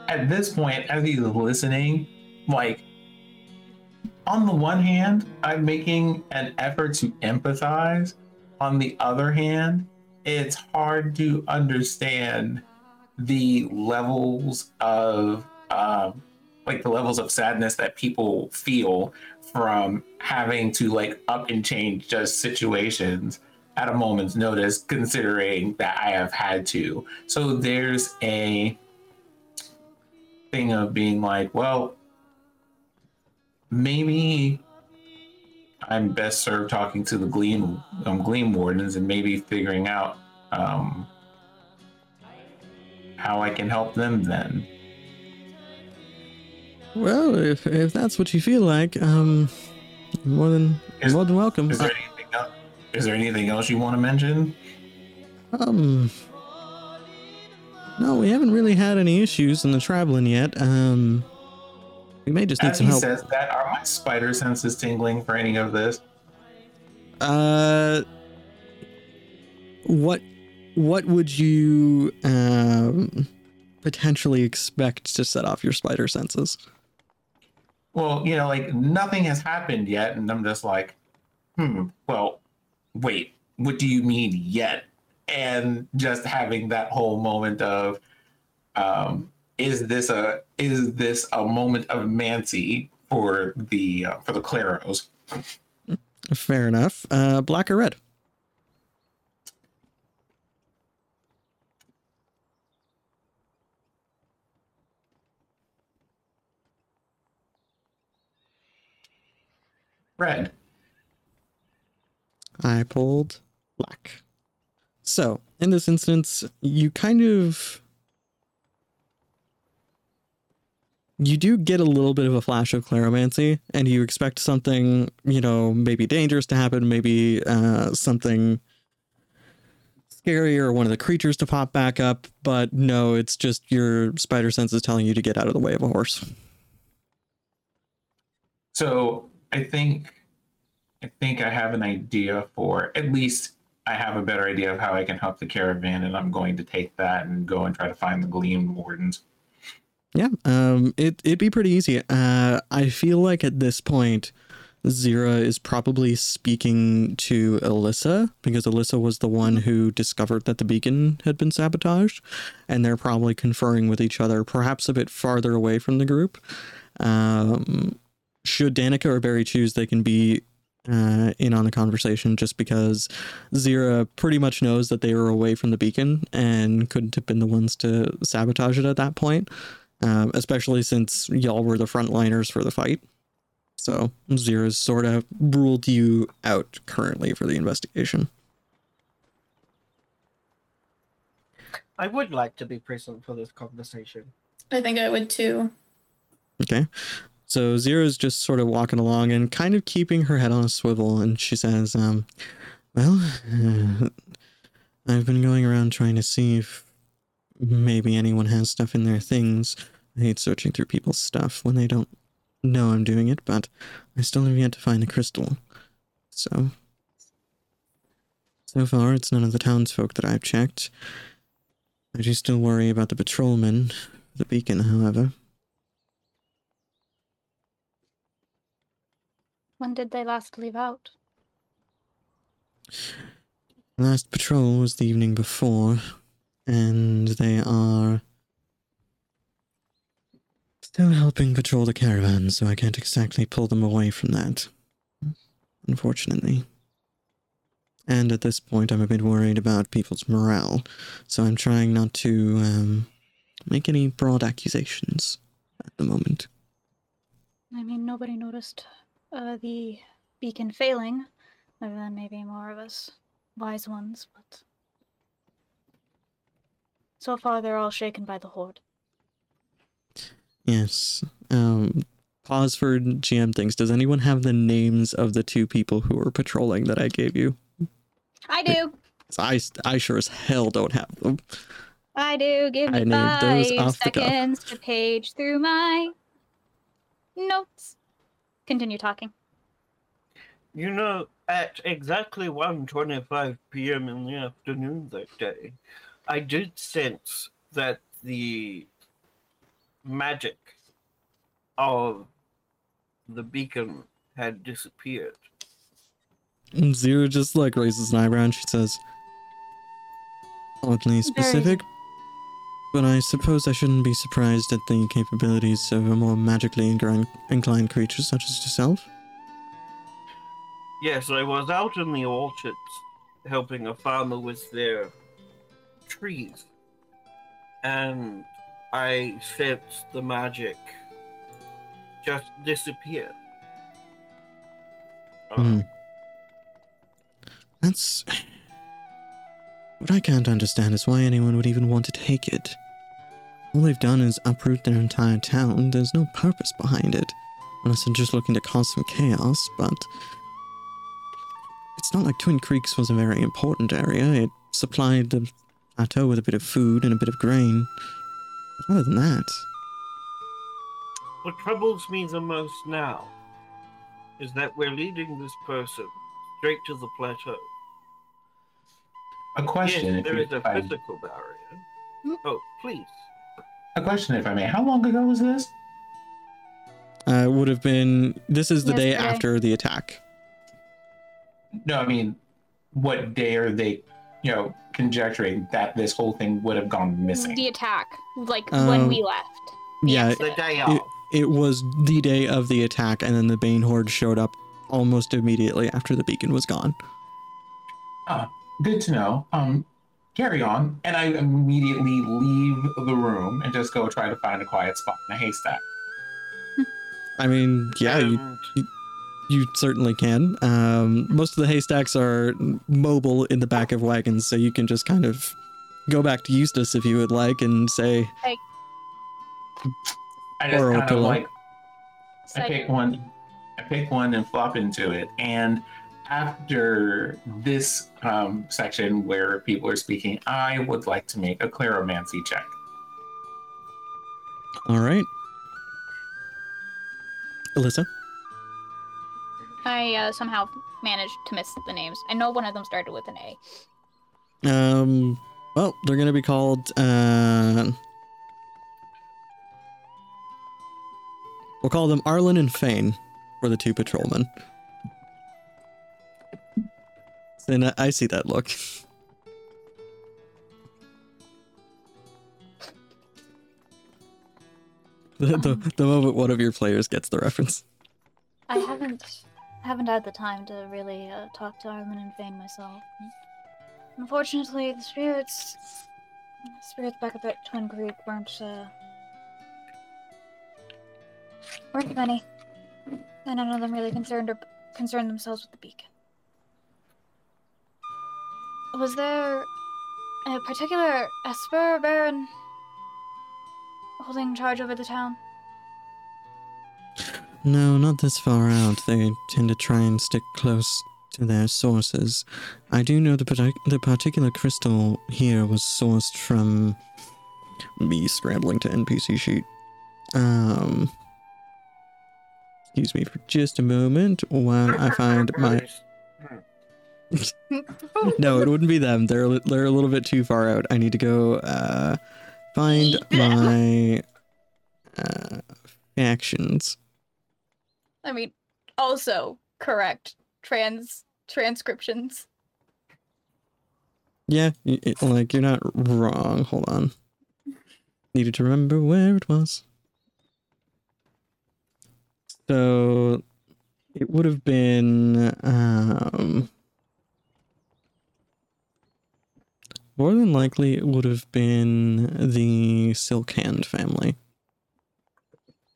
At this point, as he's listening, like, on the one hand, I'm making an effort to empathize. On the other hand, it's hard to understand the levels of um, like the levels of sadness that people feel from having to like up and change just situations at a moment's notice considering that i have had to. So there's a thing of being like well maybe i'm best served talking to the gleam um, gleam wardens and maybe figuring out um, how I can help them then. Well, if if that's what you feel like, um, more than Is- more than welcome. Is there anything else? Is there anything else you want to mention? Um, no, we haven't really had any issues in the traveling yet. Um, we may just need As some he help. says that, are my spider senses tingling for any of this? Uh, what what would you um potentially expect to set off your spider senses? Well, you know, like nothing has happened yet, and I'm just like, hmm. Well, wait. What do you mean yet? And just having that whole moment of, um, is this a is this a moment of Mancy for the uh, for the Claros. Fair enough. Uh, black or red? Red. I pulled black. So, in this instance, you kind of you do get a little bit of a flash of claromancy and you expect something, you know, maybe dangerous to happen, maybe uh, something scary or one of the creatures to pop back up, but no, it's just your spider sense is telling you to get out of the way of a horse. So I think I think I have an idea for at least I have a better idea of how I can help the caravan, and I'm going to take that and go and try to find the Gleam Wardens. Yeah, um, it it'd be pretty easy. Uh, I feel like at this point, Zira is probably speaking to Alyssa because Alyssa was the one who discovered that the beacon had been sabotaged, and they're probably conferring with each other, perhaps a bit farther away from the group. Um, should Danica or Barry choose, they can be uh, in on the conversation just because Zira pretty much knows that they were away from the beacon and couldn't have been the ones to sabotage it at that point, um, especially since y'all were the frontliners for the fight. So Zira's sort of ruled you out currently for the investigation. I would like to be present for this conversation. I think I would too. Okay. So Zira's just sort of walking along and kind of keeping her head on a swivel, and she says, um, Well, uh, <sighs> I've been going around trying to see if maybe anyone has stuff in their things. I hate searching through people's stuff when they don't know I'm doing it, but I still have yet to find the crystal. So. So far, it's none of the townsfolk that I've checked. I do still worry about the patrolmen, the beacon, however. When did they last leave out? Last patrol was the evening before, and they are still helping patrol the caravan, so I can't exactly pull them away from that. Unfortunately. And at this point, I'm a bit worried about people's morale, so I'm trying not to um, make any broad accusations at the moment. I mean, nobody noticed uh, the beacon failing, other than maybe more of us wise ones, but so far they're all shaken by the horde. Yes. Um, pause for GM things. Does anyone have the names of the two people who were patrolling that I gave you? I do. I, I sure as hell don't have them. I do. Give I me those five off the cuff. seconds to page through my notes. Continue talking. You know, at exactly 1:25 p.m. in the afternoon that day, I did sense that the magic of the beacon had disappeared. And Zira just like raises an eyebrow and she says, Oddly specific, but I suppose I shouldn't be surprised at the capabilities of a more magically inclined, creature such as yourself. Yes, I was out in the orchards helping a farmer with their trees, and I sensed the magic just disappear. Hmm. That's. What I can't understand is why anyone would even want to take it. All they've done is uproot their entire town. There's no purpose behind it. Unless they're just looking to cause some chaos, but. It's not like Twin Creeks was a very important area. It supplied the plateau with a bit of food and a bit of grain. But other than that. What troubles me the most now is that we're leading this person straight to the plateau. A question, yes, if, there you- a if I, physical barrier. Hmm. Oh, please. a question, if I may. How long ago was this? Uh, would have been. This is the day Yesterday. after the attack. No, I mean, what day are they, you know, conjecturing that this whole thing would have gone missing? The attack, like Um, when we left. Yeah, The day off. it was the day of the attack, and then the Bane Horde showed up almost immediately after the beacon was gone. Ah, good to know. Um, carry on. And I immediately leave the room and just go try to find a quiet spot in a haystack. I mean, yeah, you, And you certainly can. Um, most of the haystacks are mobile in the back of wagons, so you can just kind of go back to Eustace if you would like and say, I just Or a kind of like I pick one, I pick one and flop into it. And after this um, section where people are speaking, I would like to make a claromancy check. All right. Alyssa? I uh, somehow managed to miss the names. I know one of them started with an A. Um, well, they're going to be called, uh, we'll call them Arlen and Fane for the two patrolmen. And I- see that look. <laughs> The, the, the moment one of your players gets the reference. I haven't haven't had the time to really uh, talk to Arlen and Fane myself. Unfortunately, the spirits the spirits back at Twin Creek weren't uh, weren't many, and none of them really concerned or concerned themselves with the beacon. Was there a particular Esper Baron holding charge over the town? No, not this far out. They tend to try and stick close to their sources. I do know the, the particular crystal here was sourced from me scrambling to NPC sheet. Um, excuse me for just a moment while I find my. <laughs> No, it wouldn't be them. They're a they're a little bit too far out. I need to go uh, find <laughs> my uh, actions. I mean, also correct trans transcriptions. Yeah, it, like you're not wrong. Hold on. Needed to remember where it was. So it would have been um more than likely it would have been the Silk Hand family.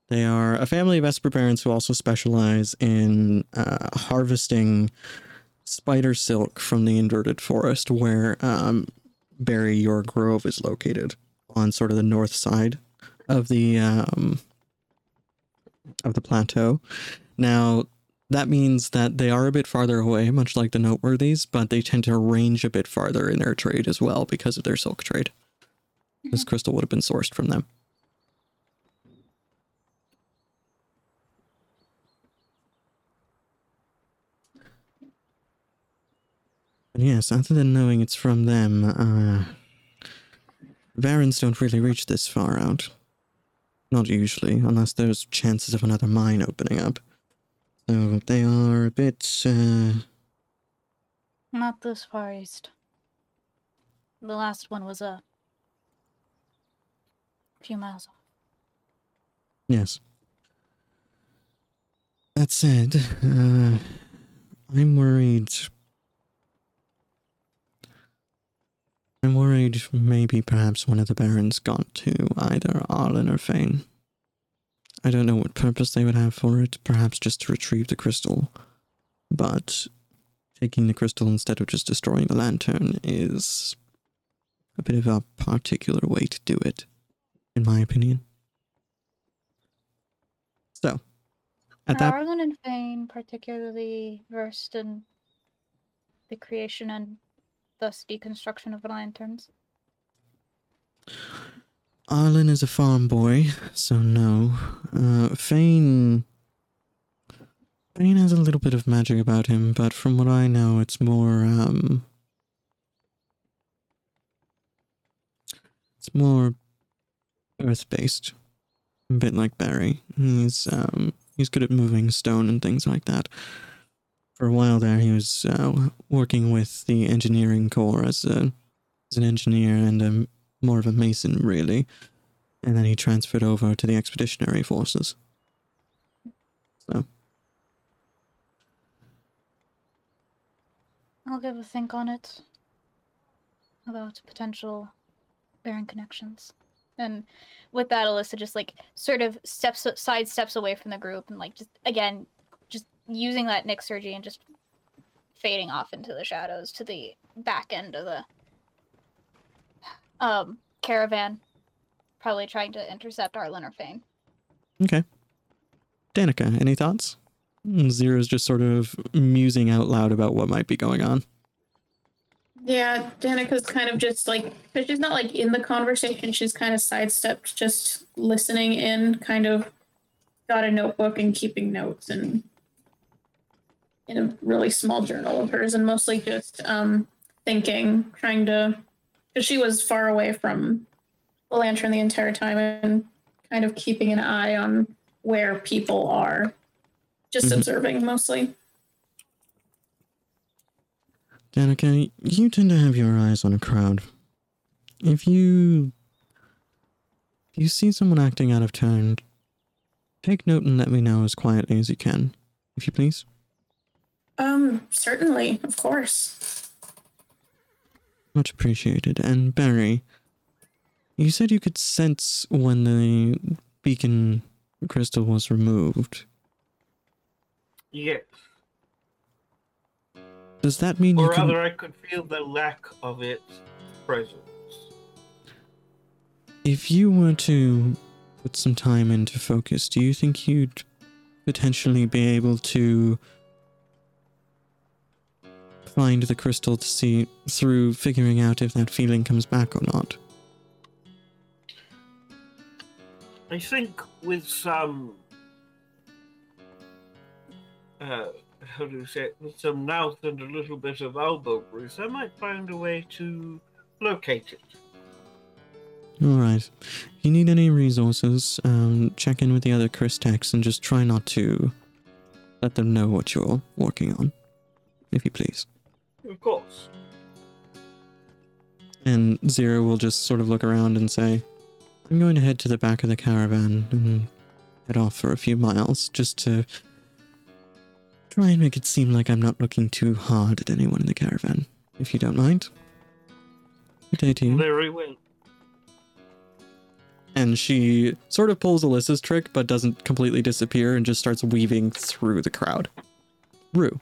They are a family of Esper Barons who also specialize in uh, harvesting spider silk from the inverted forest where um, Barry Your Grove is located on sort of the north side of the um, of the plateau. Now that means that they are a bit farther away, much like the noteworthies, but they tend to range a bit farther in their trade as well because of their silk trade. This crystal would have been sourced from them. But yes, other than knowing it's from them, uh, Barons don't really reach this far out. Not usually, unless there's chances of another mine opening up. So they are a bit, uh, Not this far east. The last one was a few miles off. yes. That said, uh, I'm worried. I'm worried maybe perhaps one of the barons got to either Arlen or Fane. I don't know what purpose they would have for it, perhaps just to retrieve the crystal. But taking the crystal instead of just destroying the lantern is a bit of a particular way to do it, in my opinion. So, at Are that Arlen and Fane particularly versed in the creation and thus deconstruction of lanterns? Arlen is a farm boy, so no. Uh, Fane. Fane has a little bit of magic about him, but from what I know, it's more, um. It's more earth based. A bit like Barry. He's, um. He's good at moving stone and things like that. For a while there, he was uh, working with the engineering corps as, a, as an engineer and a more of a mason, really. And then he transferred over to the expeditionary forces. So I'll give a think on it about potential Baron connections. And with that, Alyssa just like sort of steps side steps away from the group and like just again, just using that Nick surgery and just fading off into the shadows to the back end of the um caravan, probably trying to intercept Arlen or Fane. okay. Danica, any thoughts? Mm, Zero's just sort of musing out loud about what might be going on. Yeah, Danica's kind of just like, but she's not like in the conversation. She's kind of sidestepped, just listening in, kind of got a notebook and keeping notes and in a really small journal of hers and mostly just um, thinking, trying to, because she was far away from the lantern the entire time and kind of keeping an eye on where people are, just Mhm. observing mostly. Danica, you tend to have your eyes on a crowd. If you if you see someone acting out of turn, take note and let me know as quietly as you can, if you please. Um, certainly, of course. Much appreciated. And Barry, you said you could sense when the beacon crystal was removed. Yes. Does that mean you Or can? rather, I could feel the lack of its presence. If you were to put some time into focus, do you think you'd potentially be able to find the crystal to see through figuring out if that feeling comes back or not? I think with some, uh, how do you say it, with some mouth and a little bit of elbow grease, I might find a way to locate it. All right. If you need any resources, um, check in with the other Chris techs and just try not to let them know what you're working on, if you please. Of course. And Zero will just sort of look around and say, I'm going to head to the back of the caravan and head off for a few miles just to try and make it seem like I'm not looking too hard at anyone in the caravan, if you don't mind. Good day to you. Very well. And she sort of pulls Alyssa's trick, but doesn't completely disappear and just starts weaving through the crowd. Rue.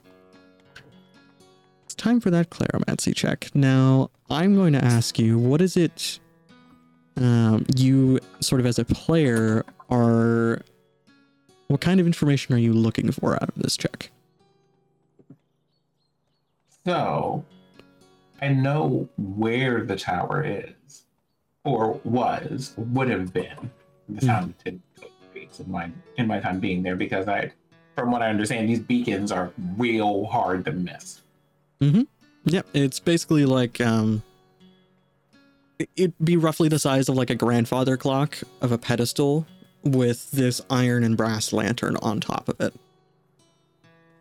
Time for that claromancy check. Now, I'm going to ask you, what is it um, you, sort of as a player, are. What kind of information are you looking for out of this check? So, I know where the tower is, or was, would have been the time it takes in my in my time being there, because I, from what I understand, these beacons are real hard to miss. Yep, it's basically like um it- it'd be roughly the size of like a grandfather clock of a pedestal with this iron and brass lantern on top of it.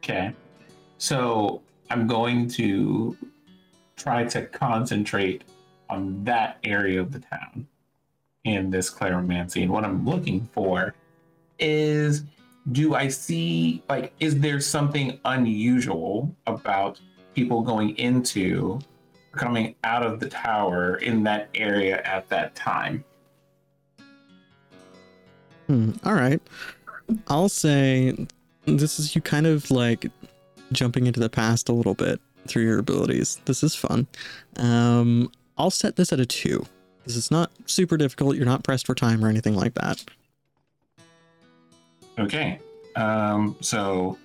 Okay, so I'm going to try to concentrate on that area of the town in this claromancy, and what I'm looking for is do I see like is there something unusual about people going into coming out of the tower in that area at that time? Hmm, all right. I'll say this is you kind of like jumping into the past a little bit through your abilities. This is fun. Um I'll set this at a 2. This is not super difficult. You're not pressed for time or anything like that. Okay. Um, so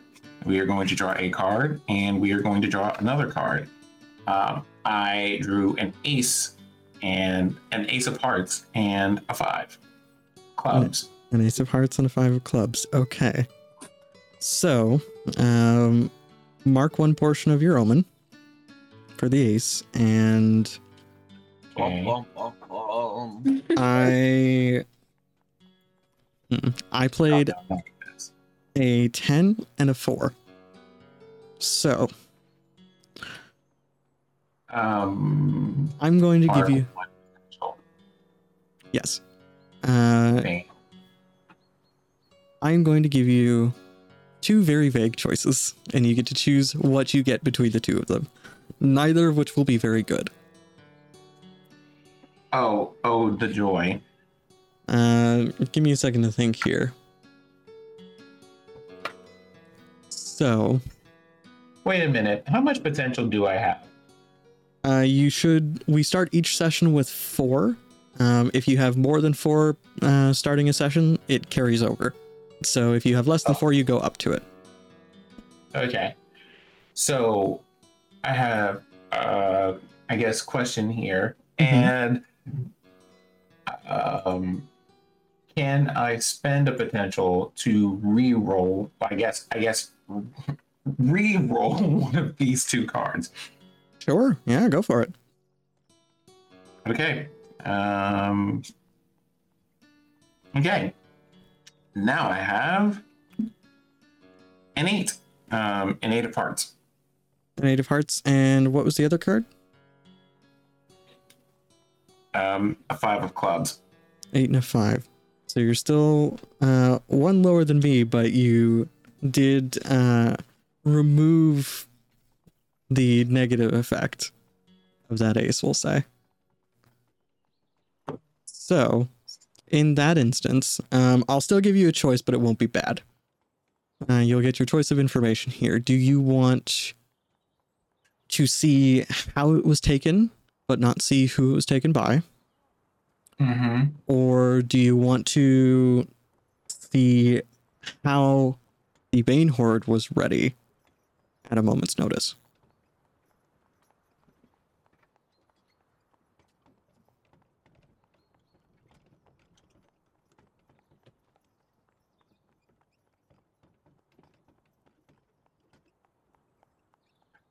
we are going to draw a card and we are going to draw another card. Um, I drew an ace and an ace of hearts and a five clubs. An ace of hearts and a five of clubs. Okay. So, um, mark one portion of your omen for the ace, and Okay. I. Mm, I played Oh, no, no, yes. A 10 and a 4. So, Um, I'm going to give you. Yes. Uh. I'm going to give you two very vague choices, and you get to choose what you get between the two of them. Neither of which will be very good. Oh, oh, the joy. Uh, give me a second to think here. So, Wait a minute. How much potential do I have? uh, you should. We start each session with four. Um, if you have more than four uh, starting a session, it carries over. So if you have less than Oh. four, you go up to it. Okay. So I have uh I guess question here. Mhm. And um can I spend a potential to re-roll I guess I guess re-roll <laughs> one of these two cards? Sure. Yeah, go for it. Okay. Um Okay. Now I have an eight. Um an eight of hearts. An eight of hearts. And what was the other card? Um a five of clubs. Eight and a five. So you're still uh, one lower than me, but you did uh, remove the negative effect of that ace, we'll say. So, in that instance, um, I'll still give you a choice, but it won't be bad. Uh, you'll get your choice of information here. Do you want to see how it was taken, but not see who it was taken by? Mm-hmm. or do you want to see how the Bane Horde was ready at a moment's notice?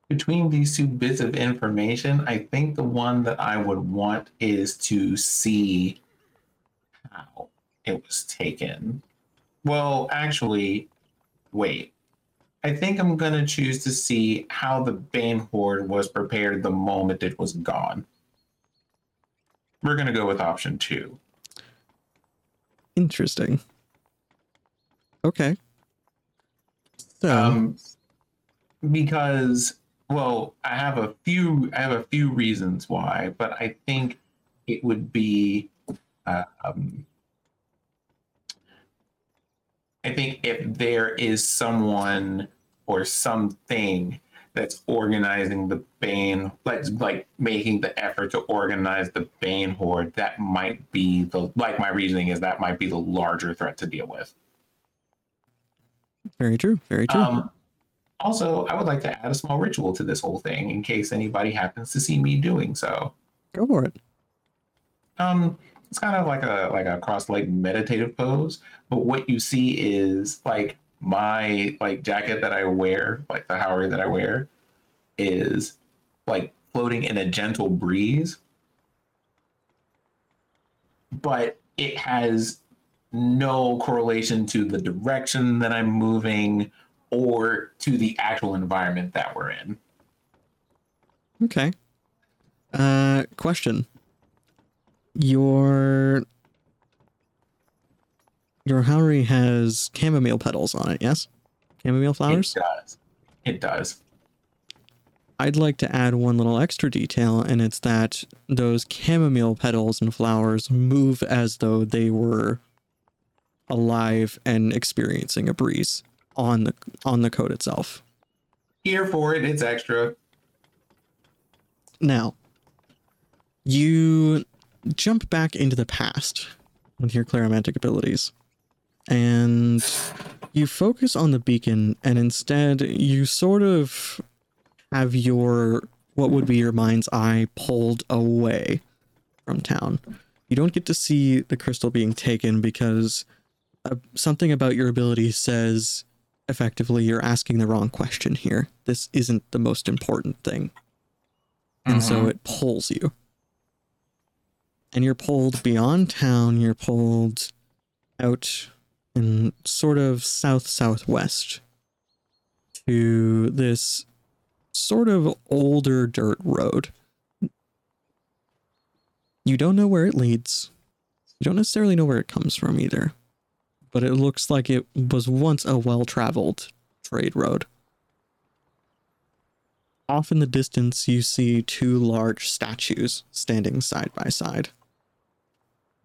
between these two bits of information, I think the one that I would want is to see how it was taken. Well, actually, wait. I think I'm going to choose to see how the Bane Horde was prepared the moment it was gone. We're going to go with option two. Interesting. Okay. So, um, because well i have a few i have a few reasons why but i think it would be um, i think if there is someone or something that's organizing the bane like like making the effort to organize the bane horde that might be the like my reasoning is that might be the larger threat to deal with very true. Very true. um, also, I would like to add a small ritual to this whole thing in case anybody happens to see me doing so. Go for it. Um, it's kind of like a like a cross-legged meditative pose, but what you see is like my like jacket that I wear, like the haori that I wear, is like floating in a gentle breeze, but it has no correlation to the direction that I'm moving or to the actual environment that we're in. Okay. Uh, question. Your your haori has chamomile petals on it, yes? Chamomile flowers? It does. It does. I'd like to add one little extra detail, and it's that those chamomile petals and flowers move as though they were alive and experiencing a breeze on the on the coat itself. Here for it. It's extra. Now, you jump back into the past with your claromantic abilities, and you focus on the beacon, and instead you sort of have your what would be your mind's eye pulled away from town. You don't get to see the crystal being taken because uh, something about your ability says effectively you're asking the wrong question here. This isn't the most important thing and so Mhm. it pulls you and you're pulled beyond town you're pulled out in sort of south southwest to this sort of older dirt road you don't know where it leads you don't necessarily know where it comes from either but it looks like it was once a well-traveled trade road. Off in the distance, you see two large statues standing side by side.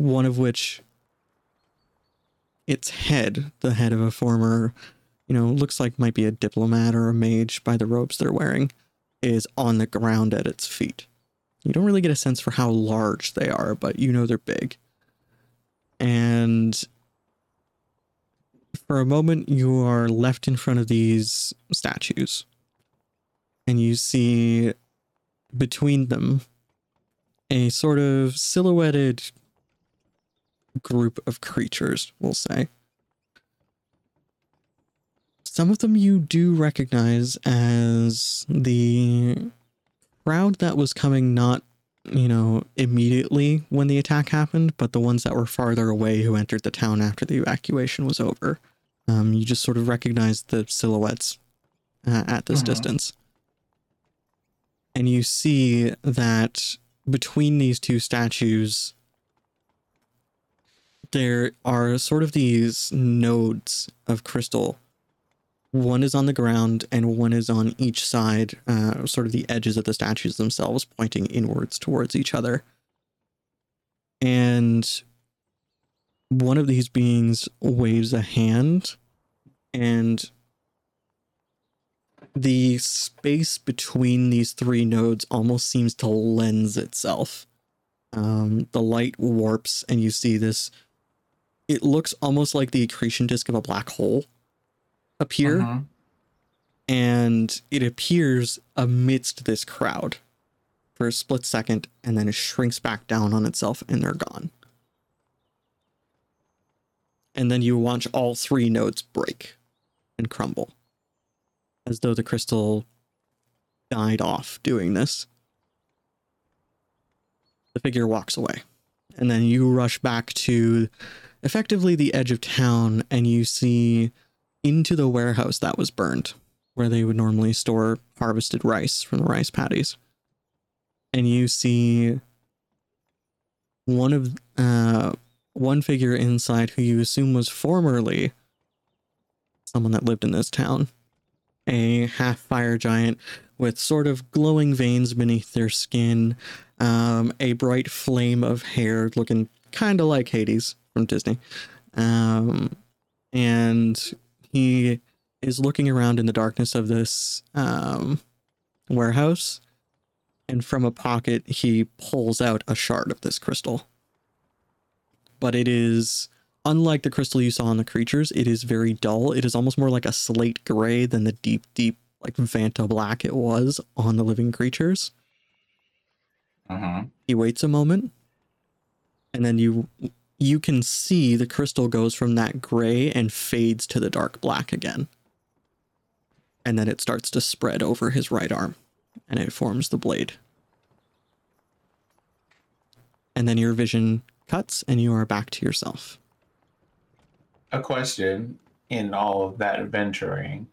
One of which, its head, the head of a former, you know, looks like might be a diplomat or a mage by the robes they're wearing, is on the ground at its feet. You don't really get a sense for how large they are, but you know they're big. And for a moment, you are left in front of these statues. And you see between them a sort of silhouetted group of creatures, we'll say. Some of them you do recognize as the crowd that was coming not, you know, immediately when the attack happened, but the ones that were farther away who entered the town after the evacuation was over. Um, you just sort of recognize the silhouettes uh, at this Mhm. distance. And you see that between these two statues, there are sort of these nodes of crystal. One is on the ground, and one is on each side, uh, sort of the edges of the statues themselves, pointing inwards towards each other. And one of these beings waves a hand, and the space between these three nodes almost seems to lens itself. Um, the light warps, and you see this. It looks almost like the accretion disk of a black hole appear, Mhm. and it appears amidst this crowd for a split second, and then it shrinks back down on itself, and they're gone. And then you watch all three nodes break and crumble as though the crystal died off doing this. The figure walks away. And then you rush back to effectively the edge of town and you see into the warehouse that was burned, where they would normally store harvested rice from the rice paddies. And you see one of uh one figure inside who you assume was formerly someone that lived in this town a half fire giant with sort of glowing veins beneath their skin, um, a bright flame of hair looking kind of like Hades from Disney. Um, and he is looking around in the darkness of this um, warehouse. And from a pocket, he pulls out a shard of this crystal. But it is unlike the crystal you saw on the creatures, it is very dull. It is almost more like a slate gray than the deep, deep, like Vanta black it was on the living creatures. Mhm. He waits a moment, and then you you can see the crystal goes from that gray and fades to the dark black again. And then it starts to spread over his right arm, and it forms the blade. And then your vision cuts, and you are back to yourself. A question in all of that adventuring.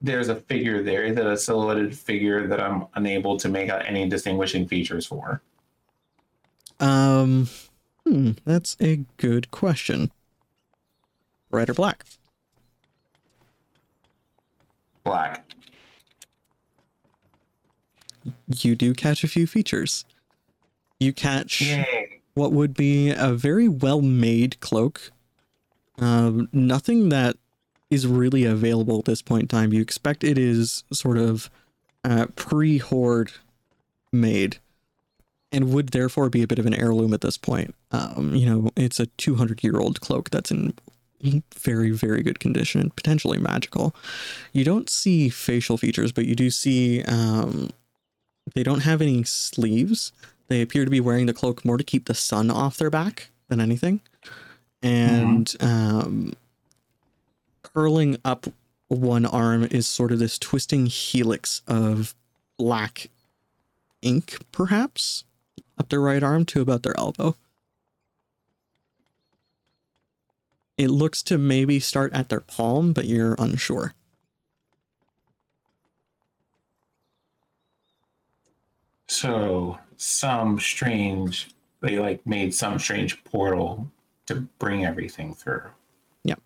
There's a figure there. Is it a silhouetted figure that I'm unable to make out any distinguishing features for? Um, hmm, that's a good question. Red or black? Black. You do catch a few features. You catch Yay. what would be a very well made cloak. Um, nothing that is really available at this point in time. You expect it is sort of uh, pre horde made and would therefore be a bit of an heirloom at this point. Um, you know, it's a 200 year old cloak that's in very, very good condition, and potentially magical. You don't see facial features, but you do see um, they don't have any sleeves. They appear to be wearing the cloak more to keep the sun off their back than anything. And um, curling up one arm is sort of this twisting helix of black ink, perhaps, up their right arm to about their elbow. It looks to maybe start at their palm, but you're unsure. So some strange they like made some strange portal to bring everything through. Yep.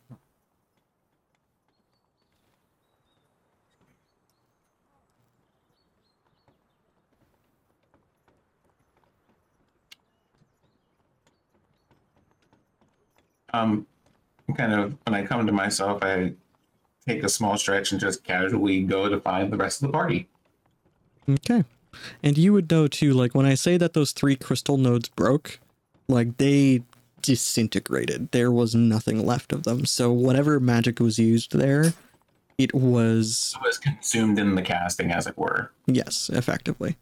Um, kind of when I come to myself, I take a small stretch and just casually go to find the rest of the party. Okay. And you would know too, like when I say that those three crystal nodes broke, like they disintegrated. There was nothing left of them. So whatever magic was used there, it was It was consumed in the casting, as it were. yes, effectively.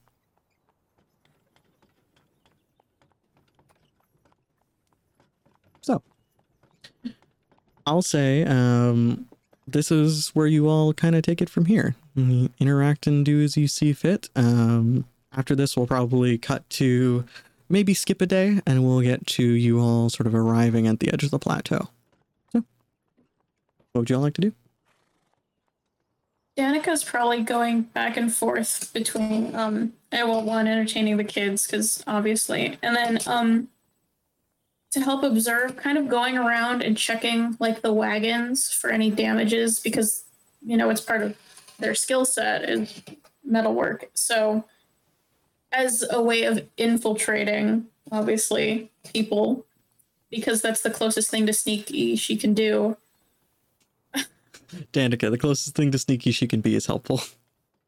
So I'll say um this is where you all kind of take it from here. Interact and do as you see fit. Um, after this, we'll probably cut to maybe skip a day, and we'll get to you all sort of arriving at the edge of the plateau. So, what would you all like to do? Danica's probably going back and forth between um and well one entertaining the kids because obviously and then um to help observe kind of going around and checking like the wagons for any damages because you know it's part of their skill set is metalwork so as a way of infiltrating obviously people because that's the closest thing to sneaky she can do <laughs> Danica, the closest thing to sneaky she can be is helpful.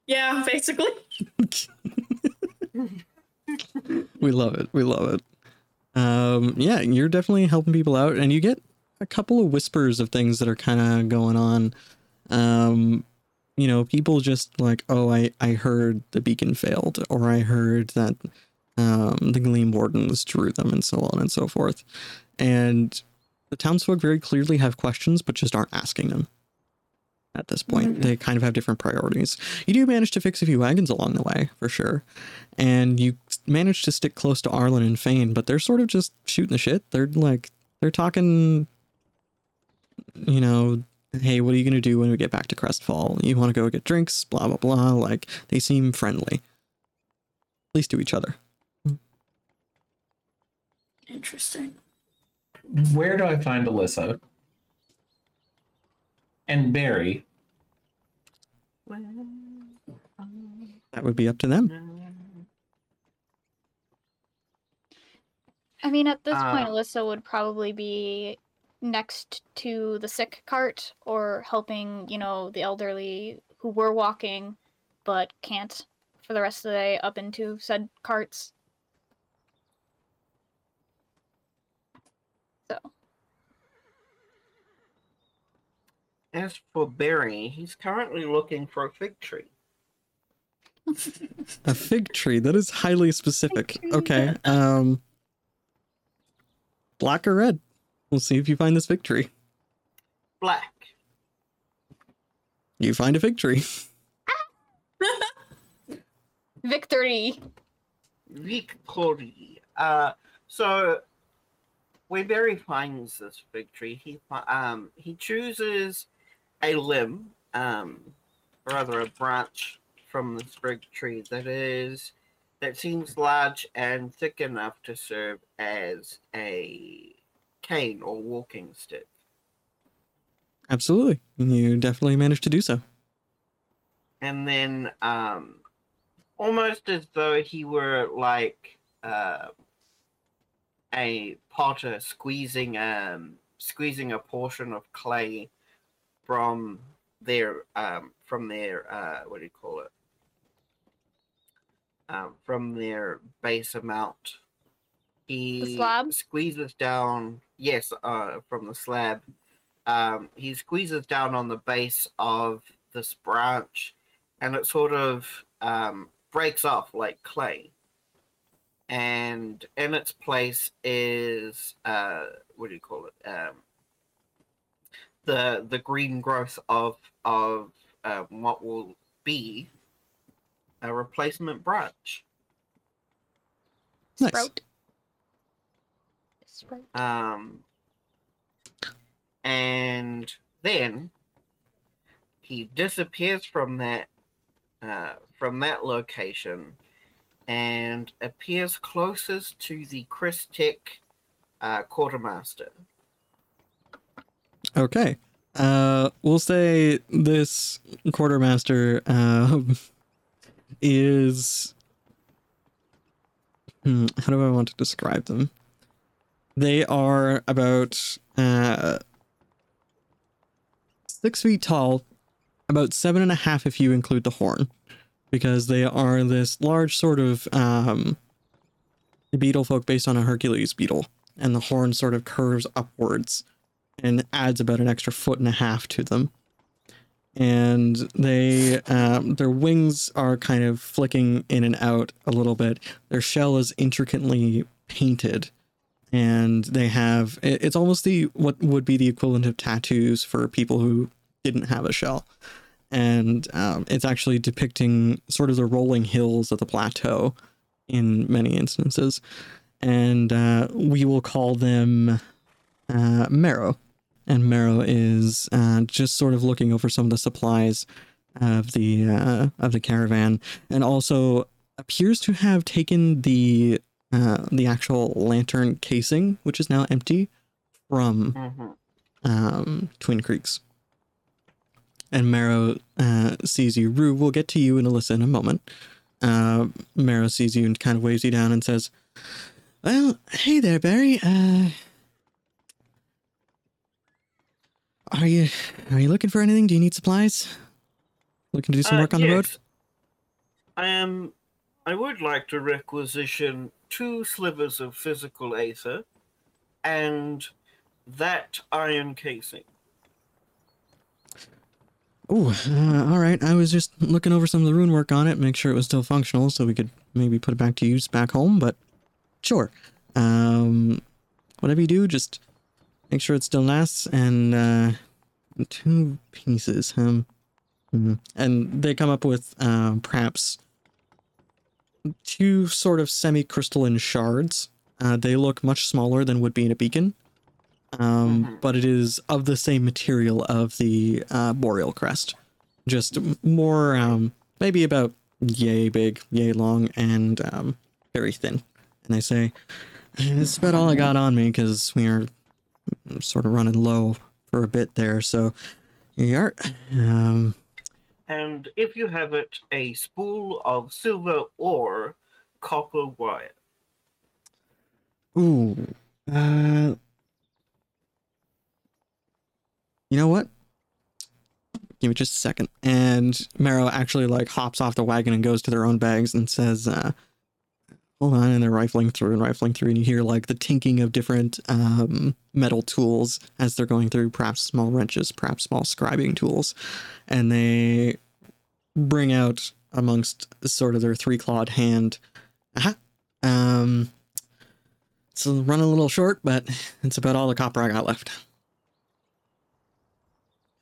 yeah basically <laughs> we love it. We love it. Um, yeah, you're definitely helping people out, and you get a couple of whispers of things that are kind of going on. Um, you know, people just like, oh, I I heard the beacon failed, or I heard that um, the Gleam Wardens drew them, and so on and so forth. And the townsfolk very clearly have questions, but just aren't asking them. At this point, Mhm. they kind of have different priorities. You do manage to fix a few wagons along the way, for sure and you manage to stick close to Arlen and Fane, but they're sort of just shooting the shit. They're like they're talking you know, hey, what are you gonna do when we get back to Crestfall? You wanna go get drinks, blah blah blah. Like they seem friendly. At least to each other. interesting Where do I find Alyssa? And Barry? Um, that would be up to them. I mean, at this point, Uh, Alyssa would probably be next to the sick cart or helping, you know, the elderly who were walking but can't for the rest of the day up into said carts. So, As for Barry, he's currently looking for a fig tree. A fig tree. That is highly specific. Okay. Um black or red? We'll see if you find this fig tree. Black. You find a fig <laughs> tree. victory! Victory. Uh, so when Barry finds this fig tree, he um he chooses a limb, um, or rather a branch from this fig tree that is that seems large and thick enough to serve as a cane or walking stick. Absolutely. You definitely managed to do so. and then um almost as though he were like uh a potter squeezing um squeezing a portion of clay from their um from their uh what do you call it um from their base amount he slab? squeezes down yes uh from the slab um he squeezes down on the base of this branch and it sort of um, breaks off like clay. And in its place is uh, what do you call it? Um, the the green growth of of um, what will be a replacement branch. Nice. Sprout. Sprout. Um, and then he disappears from that uh, from that location and appears closest to the Christic uh, quartermaster. Okay. Uh, we'll say this quartermaster um, is. Hmm, how do I want to describe them? they are about uh, six feet tall, about seven and a half if you include the horn, because they are this large sort of um, beetle folk based on a Hercules beetle, and the horn sort of curves upwards and adds about an extra foot and a half to them. And they, um, their wings are kind of flicking in and out a little bit. Their shell is intricately painted and they have it's almost the what would be the equivalent of tattoos for people who didn't have a shell. And um, it's actually depicting sort of the rolling hills of the plateau in many instances. And uh, we will call them uh, marrow and marrow is uh, just sort of looking over some of the supplies of the uh, of the caravan and also appears to have taken the uh, the actual lantern casing, which is now empty, from Mhm. um, Twin Creeks. And Marrow uh, sees you. Rue, we'll get to you and Alyssa in a moment. Uh, Marrow sees you and kind of waves you down and says, Well, hey there, Barry. Uh, are you are you looking for anything? Do you need supplies? Looking to do some Uh, work on the road? I am. I would like to requisition two slivers of physical aether, and that iron casing. Oh, uh, all right. I was just looking over some of the rune work on it, make sure it was still functional, so we could maybe put it back to use back home. But sure, um, whatever you do, just make sure it still lasts. And uh, two pieces, um, hmm. and they come up with um, perhaps two sort of semi-crystalline shards. Uh, they look much smaller than would be in a beacon um, Mhm. but it is of the same material of the uh, boreal crest, just more, um, maybe about yay big, yay long, and um, very thin. And they say, "This is about all I got on me because we are sort of running low for a bit there." So, here you are. Um, And if you have it, a spool of silver or copper wire. Ooh. Uh, you know what? Give me just a second. And Marrow actually like hops off the wagon and goes to their own bags and says, uh, hold on. And they're rifling through and rifling through. And you hear like the tinking of different um, metal tools as they're going through, perhaps small wrenches, perhaps small scribing tools. And they bring out amongst sort of their three clawed hand. Aha. Um, it's running a little short, but it's about all the copper I got left.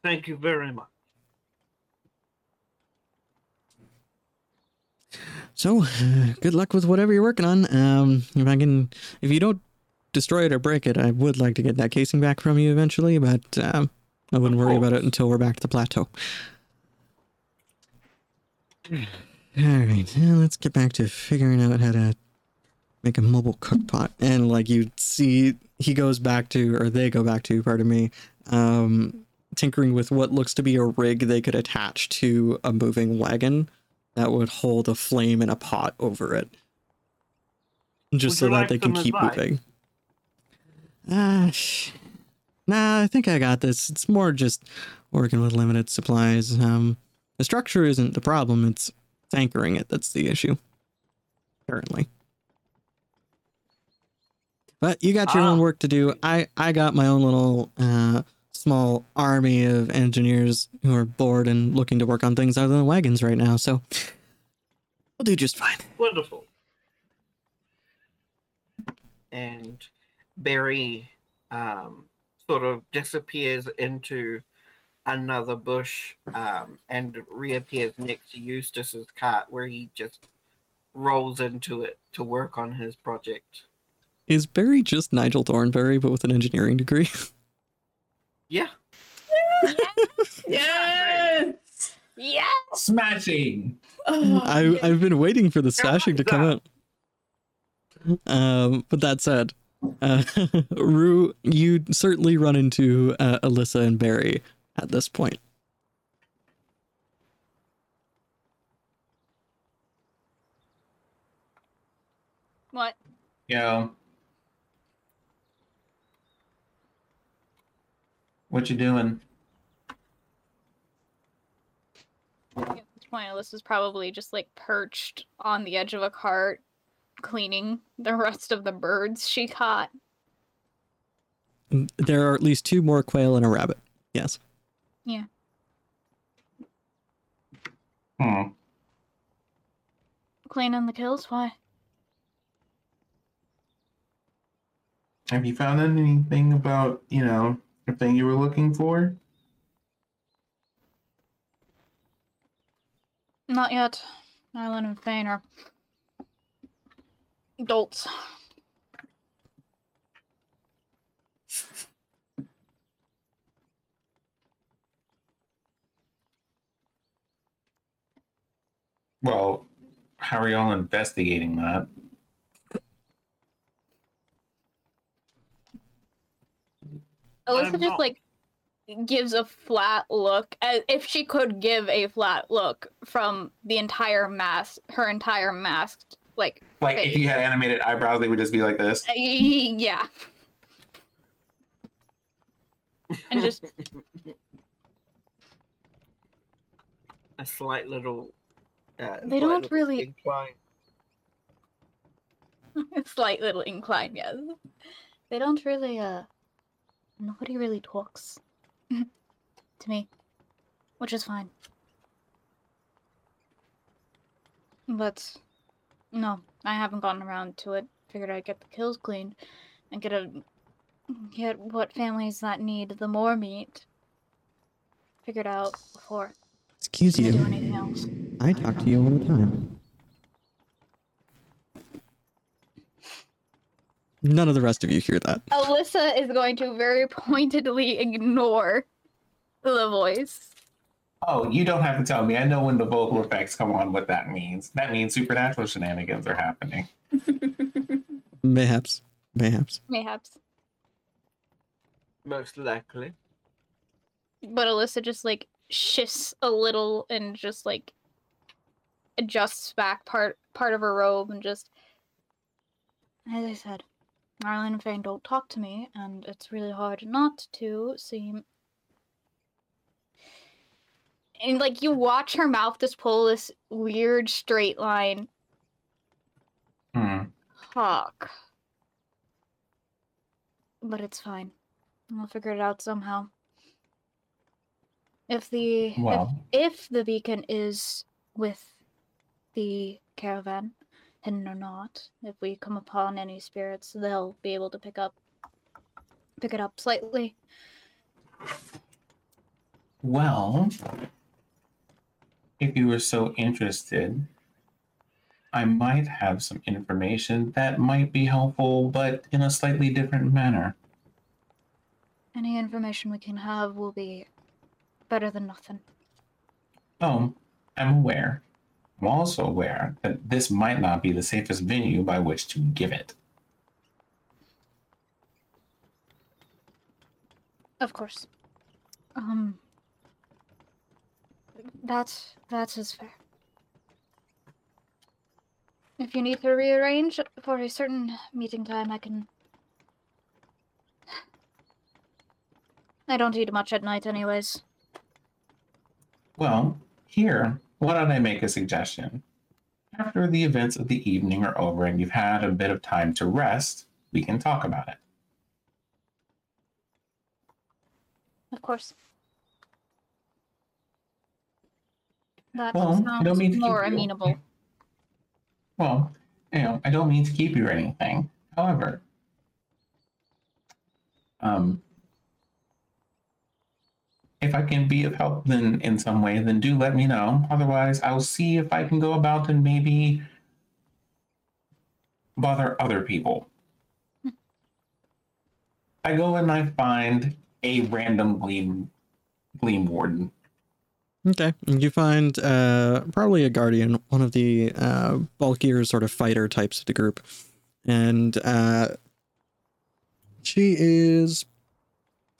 Thank you very much. So, uh, <sighs> good luck with whatever you're working on. Um, if I can, if you don't destroy it or break it, I would like to get that casing back from you eventually, but um, I wouldn't worry about it until we're back to the plateau. <sighs> All right, now let's get back to figuring out how to make a mobile cook pot. And like you see, he goes back to, or they go back to, pardon me, um, tinkering with what looks to be a rig they could attach to a moving wagon that would hold a flame and a pot over it. Just so that they can keep advice? moving. Ah, sh- nah, I think I got this. It's more just working with limited supplies. Um, the structure isn't the problem, it's, anchoring it that's the issue. Currently. But you got your own Ah. work to do. I, I got my own little uh, small army of engineers who are bored and looking to work on things other than wagons right now, so we'll do just fine. Wonderful. And Barry um, sort of disappears into another bush um, and reappears next to Eustace's cart, where he just rolls into it to work on his project. Is Barry just Nigel Thornberry, but with an engineering degree? <laughs> Yeah. Yes. Yeah. Smashing. Oh, I, I've been waiting for the smashing to come out. Um, but that said, uh, <laughs> Rue, you certainly run into uh, Alyssa and Barry at this point. What? You What you doing? At this point, Alyssa's probably just like perched on the edge of a cart, cleaning the <laughs> rest of the birds she caught. Mm, There are at least two more quail and a rabbit. Yes. Yeah. Hmm. Cleaning the kills? Why? Have you found anything about, you know, the thing you were looking for? Not yet. Arlen and Fane are adults. Well, how are y'all investigating that? Alyssa just not- like gives a flat look as if she could give a flat look from the entire mask her entire masked like Like, if you had animated eyebrows, they would just be like this. yeah and just <laughs> a slight little. Uh, They slight don't little really- incline. <laughs> slight little incline yes they don't really uh nobody really talks <laughs> to me which is fine but no i haven't gotten around to it figured i'd get the kills cleaned and get a get what families that need the more meat figured out before Excuse I do you. anything else I talk to you all the time. None of the rest of you hear that. alyssa is going to very <laughs> pointedly ignore the voice Oh, you don't have to tell me. I know when the vocal effects come on what that means. That means supernatural shenanigans are happening. <laughs> Mayhaps. Mayhaps. mayhaps Most likely. but Alyssa just like shifts a little and just like adjusts back part part of her robe and just as I said, Marlon and Fane don't talk to me, and it's really hard not to seem and like you watch her mouth just pull this weird straight line Hmm. talk. But it's fine. We'll figure it out somehow. If the if if the beacon is with the caravan, hidden or not, if we come upon any spirits, they'll be able to pick up pick it up slightly. well, if you were so interested, I might have some information that might be helpful, but in a slightly different manner. Any information we can have will be better than nothing. Oh, I'm aware. I'm also aware that this might not be the safest venue by which to give it. Of course. Um that that is fair. If you need to rearrange for a certain meeting time, I can I don't eat much at night anyways. Well, here, why don't I make a suggestion? After the events of the evening are over and you've had a bit of time to rest, we can talk about it. Of course. That Well, I don't sounds mean to keep more you- amenable. Well, you know, I don't mean to keep you or anything. However, um, if I can be of help then in some way, then do let me know. Otherwise, I'll see if I can go about and maybe bother other people. I go and I find a random gleam gleam warden. Okay. You find uh, probably a guardian, one of the uh, bulkier sort of fighter types of the group. And uh, she is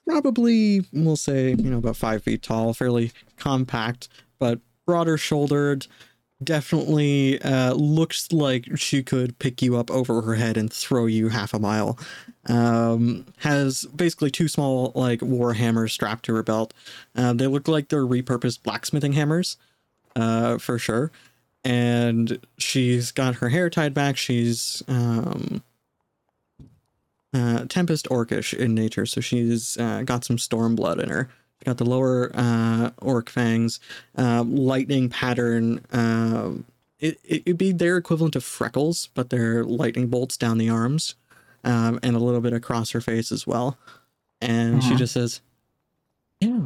probably, we'll say, you know, about five feet tall, fairly compact, but broader shouldered, definitely uh, looks like she could pick you up over her head and throw you half a mile. Um, has basically two small like war hammers strapped to her belt. Uh, they look like they're repurposed blacksmithing hammers, uh, for sure. And she's got her hair tied back. She's um, uh, Tempest Orcish in nature, so she's uh, got some storm blood in her. Got the lower uh, orc fangs, um, lightning pattern. Um, it it'd be their equivalent of freckles, but they're lightning bolts down the arms, um, and a little bit across her face as well. And she Mhm. just says, "Yeah,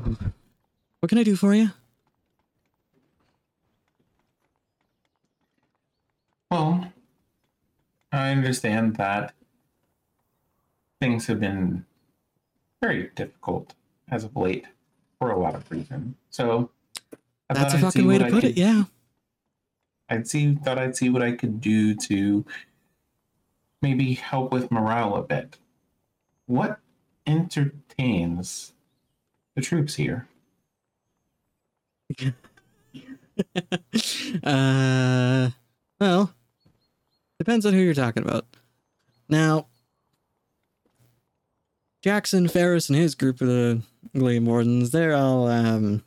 what can I do for you?" Well, I understand that things have been very difficult as of late for a lot of reasons. So I That's a fucking way to I put could- it. Yeah. I'd see thought I'd see what I could do to maybe help with morale a bit. What entertains the troops here? <laughs> uh, well, depends on who you're talking about. Now, Jackson Ferris and his group of the Gleam Wardens, they're all um,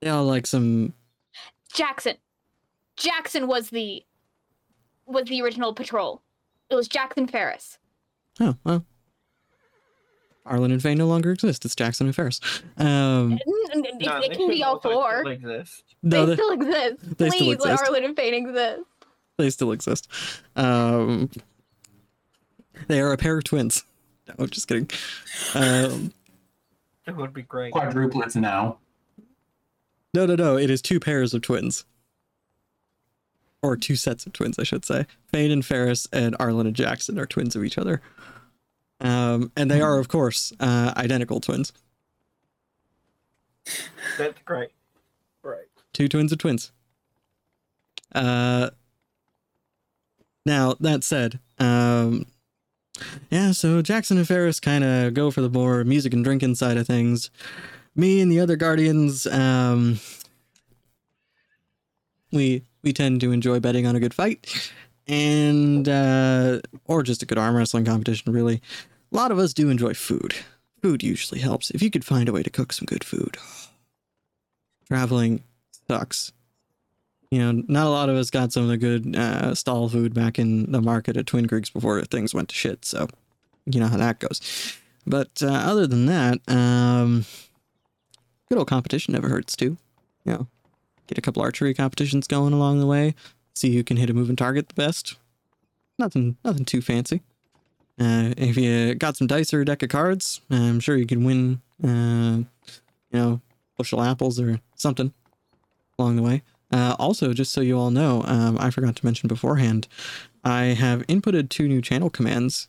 they all like some. Jackson. Jackson was the was the original patrol. It was Jackson Ferris. Oh well, Arlen and Fane no longer exist. It's Jackson and Ferris. Um, It, it- No, it they can be all also four. still exist. no, they they, still exist. they Please still let exist. Arlen and Fane exist. they still exist. Um, they are a pair of twins. No, just kidding. Um, <laughs> That would be great. Quadruplets now. No, no, no. It is two pairs of twins. Or two sets of twins, I should say. Fane and Ferris and Arlen and Jackson are twins of each other. Um, and they are, of course, uh, identical twins. That's great. Right. Two twins of twins. Uh, now, that said, um, yeah, so Jackson and Ferris kind of go for the more music and drinking side of things. Me and the other Guardians, um, we we tend to enjoy betting on a good fight, and uh, or just a good arm wrestling competition. Really, a lot of us do enjoy food. Food usually helps if you could find a way to cook some good food. Traveling sucks. You know, not a lot of us got some of the good uh, stall food back in the market at Twin Creeks before things went to shit. So, you know how that goes. But uh, other than that, um, good old competition never hurts too. You know, get a couple archery competitions going along the way. See who can hit a moving target the best. Nothing, nothing too fancy. Uh, if you got some dice or a deck of cards, I'm sure you can win. Uh, you know, bushel apples or something along the way. Uh, also, just so you all know, um, I forgot to mention beforehand, I have inputted two new channel commands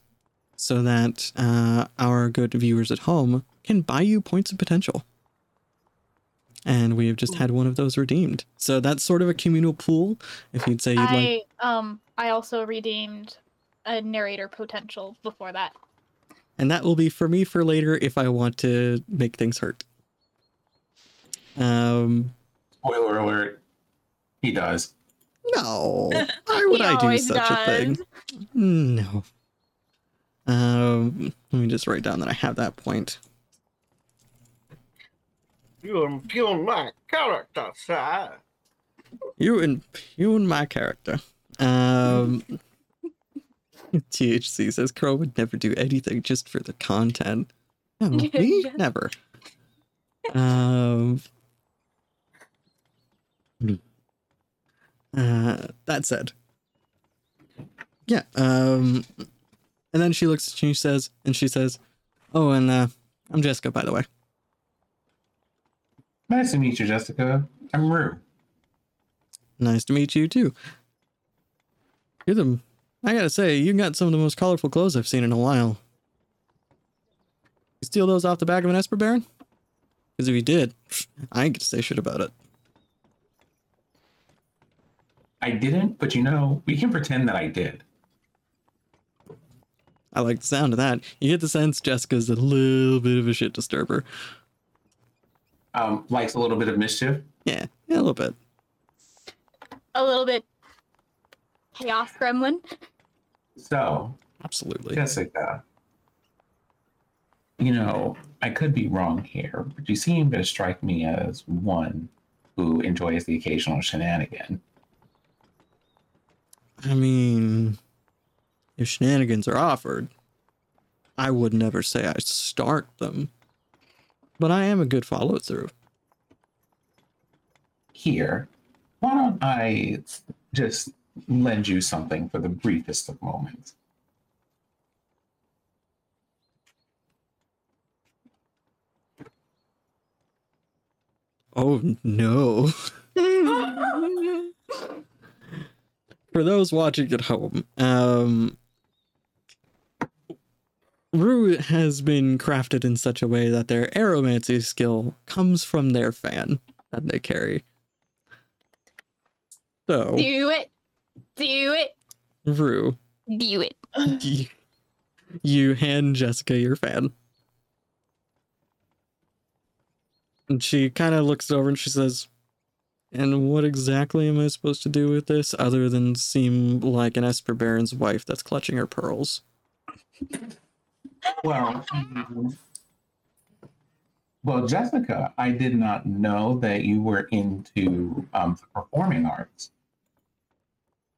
so that uh, our good viewers at home can buy you points of potential. And we have just had one of those redeemed. So that's sort of a communal pool. If you'd say you'd like, I um I also redeemed a narrator potential before that. and that will be for me for later if I want to make things hurt. Um, Spoiler alert. He does. no, <laughs> why would I do always such a thing? No. Um, let me just write down that I have that point. You impugn my character, sir. You impugn my character. Um, <laughs> THC says Crow would never do anything just for the content. No, <laughs> me never. Um. Uh, that said, yeah. Um, and then she looks. She says, and she says, "Oh, and uh, I'm Jessica, by the way." Nice to meet you, Jessica. I'm Rue. Nice to meet you too. You're the. I gotta say, you got some of the most colorful clothes I've seen in a while. You steal those off the back of an Esper Baron? Because if you did, I ain't gonna say shit about it. I didn't, but you know, we can pretend that I did. I like the sound of that. You get the sense Jessica's a little bit of a shit disturber. Um, likes a little bit of mischief. Yeah, yeah, a little bit. a little bit chaos gremlin. So, Absolutely. Jessica, you know, I could be wrong here, but you seem to strike me as one who enjoys the occasional shenanigan. I mean, if shenanigans are offered, I would never say I start them, but I am a good follow through. Here, why don't I just lend you something for the briefest of moments? Oh no. <laughs> <laughs> For those watching at home, um, Rue has been crafted in such a way that their aeromancy skill comes from their fan that they carry. So, Do it. Do it. Rue, Do it. you, <laughs> you hand Jessica your fan. And she kind of looks over and she says, And what exactly am I supposed to do with this other than seem like an Esper Baron's wife that's clutching her pearls? Well, um, well, Jessica, I did not know that you were into um, the performing arts.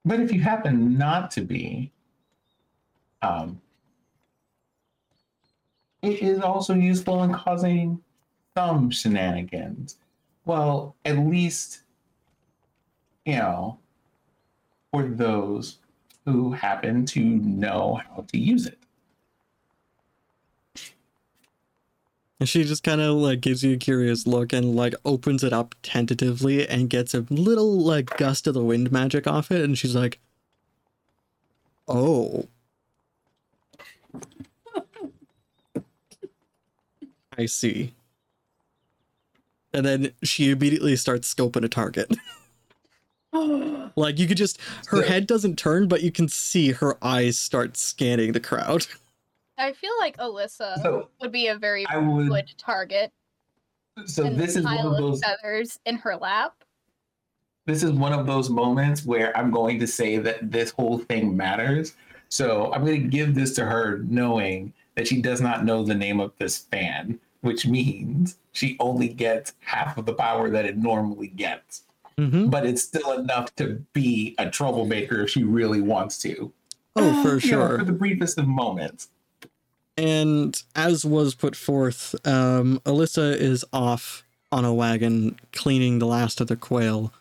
But if you happen not to be, um, it is also useful in causing some shenanigans. Well, at least, you know, for those who happen to know how to use it. And she just kind of like gives you a curious look and like opens it up tentatively and gets a little like gust of the wind magic off it. And she's like, Oh. I see. And then she immediately starts scoping a target. <laughs> <gasps> like you could just, her So- head doesn't turn, but you can see her eyes start scanning the crowd. <laughs> I feel like Alyssa So would be a very I would. good target. So and this is one of those. feathers in her lap. This is one of those moments where I'm going to say that this whole thing matters. So I'm going to give this to her, knowing that she does not know the name of this fan, which means she only gets half of the power that it normally gets. Mm-hmm. But it's still enough to be a troublemaker if she really wants to. Oh, for You know, sure. for the briefest of moments. And as was put forth, um, Alyssa is off on a wagon cleaning the last of the quail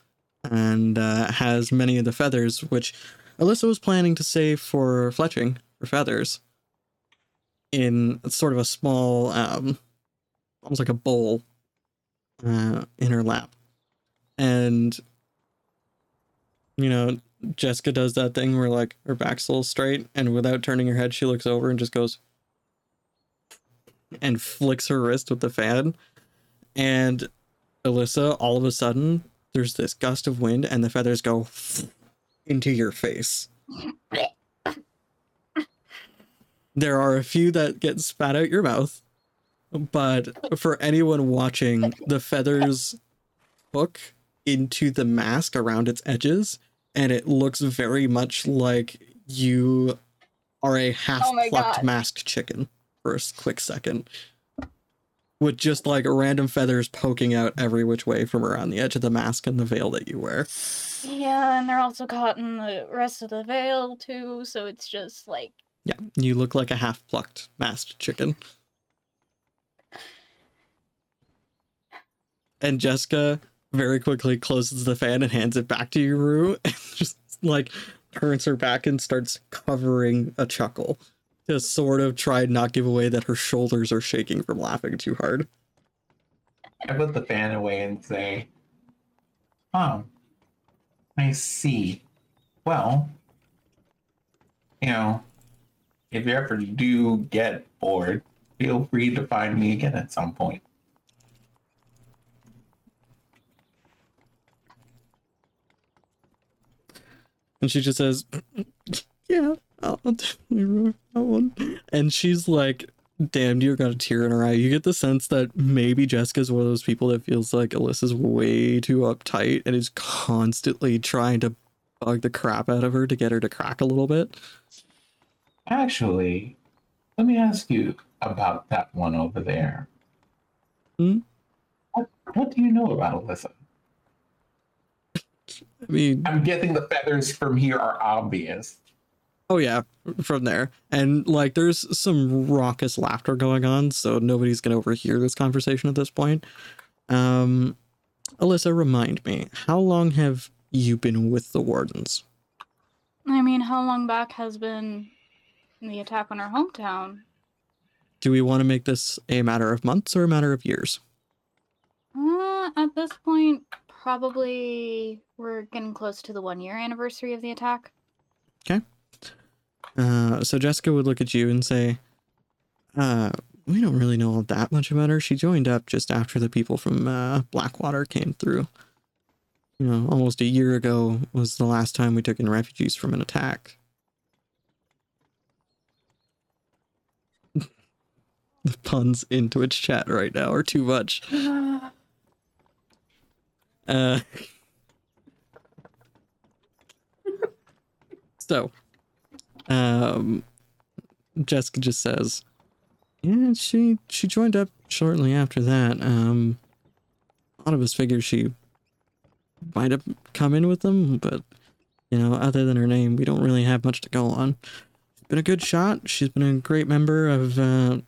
and uh, has many of the feathers, which Alyssa was planning to save for fletching for feathers in sort of a small, um, almost like a bowl uh, in her lap. And, you know, Jessica does that thing where like her back's a little straight, and without turning her head, she looks over and just goes, and flicks her wrist with the fan. And Alyssa, all of a sudden, there's this gust of wind, and the feathers go into your face. There are a few that get spat out your mouth, but for anyone watching, the feathers hook into the mask around its edges, and it looks very much like you are a half Oh plucked God. masked chicken for a quick second. With just like random feathers poking out every which way from around the edge of the mask and the veil that you wear. Yeah, and they're also caught in the rest of the veil too, so it's just like Yeah, you look like a half plucked masked chicken. And Jessica very quickly closes the fan and hands it back to you, Rue, <laughs> and just like turns her back and starts covering a chuckle to sort of try and not give away that her shoulders are shaking from laughing too hard. I put the fan away and say, Oh, I see. Well, you know, if you ever do get bored, feel free to find me again at some point. And she just says, Yeah, I'll definitely that one. And she's like damn near got a tear in her eye. You get the sense that maybe Jessica's one of those people that feels like Alyssa's way too uptight and is constantly trying to bug the crap out of her to get her to crack a little bit. Actually, let me ask you about that one over there. Hmm? What, what do you know about Alyssa? I mean, I'm guessing the feathers from here are obvious. oh yeah, from there. And like there's some raucous laughter going on, so nobody's gonna overhear this conversation at this point. Um Alyssa, remind me, how long have you been with the Wardens? I mean, how long back has been the attack on our hometown? Do we want to make this a matter of months or a matter of years? Uh, at this point, probably we're getting close to the one year anniversary of the attack. Okay. Uh, so Jessica would look at you and say, uh, we don't really know all that much about her. She joined up just after the people from uh, Blackwater came through. You know, almost a year ago was the last time we took in refugees from an attack. <laughs> the puns in Twitch chat right now are too much. <sighs> Uh, so, um, Jessica just says, "Yeah, she she joined up shortly after that. Um, a lot of us figured she might have come in with them, but you know, other than her name, we don't really have much to go on. She's been a good shot. She's been a great member of. Uh,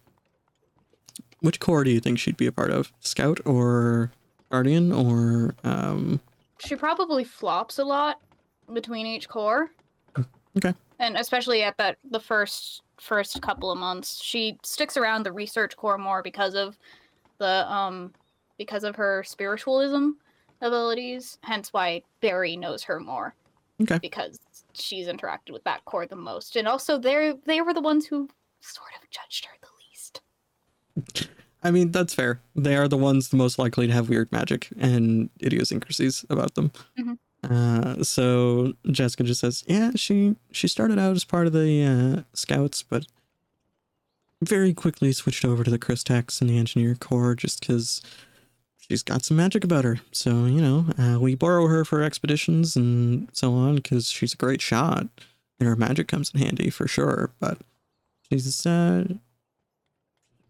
which corps do you think she'd be a part of? Scout or Guardian or um? She probably flops a lot between each core. Okay. And especially at that the first first couple of months, she sticks around the research core more because of the um because of her spiritualism abilities. Hence why Barry knows her more. Okay. Because she's interacted with that core the most, and also they they were the ones who sort of judged her the least. <laughs> I mean, that's fair. They are the ones the most likely to have weird magic and idiosyncrasies about them. Mhm. Uh, so Jessica just says, "Yeah, she she started out as part of the uh, scouts, but very quickly switched over to the Christex and the Engineer Corps just because she's got some magic about her. So you know, uh, we borrow her for expeditions and so on because she's a great shot, and her magic comes in handy for sure. But she's uh,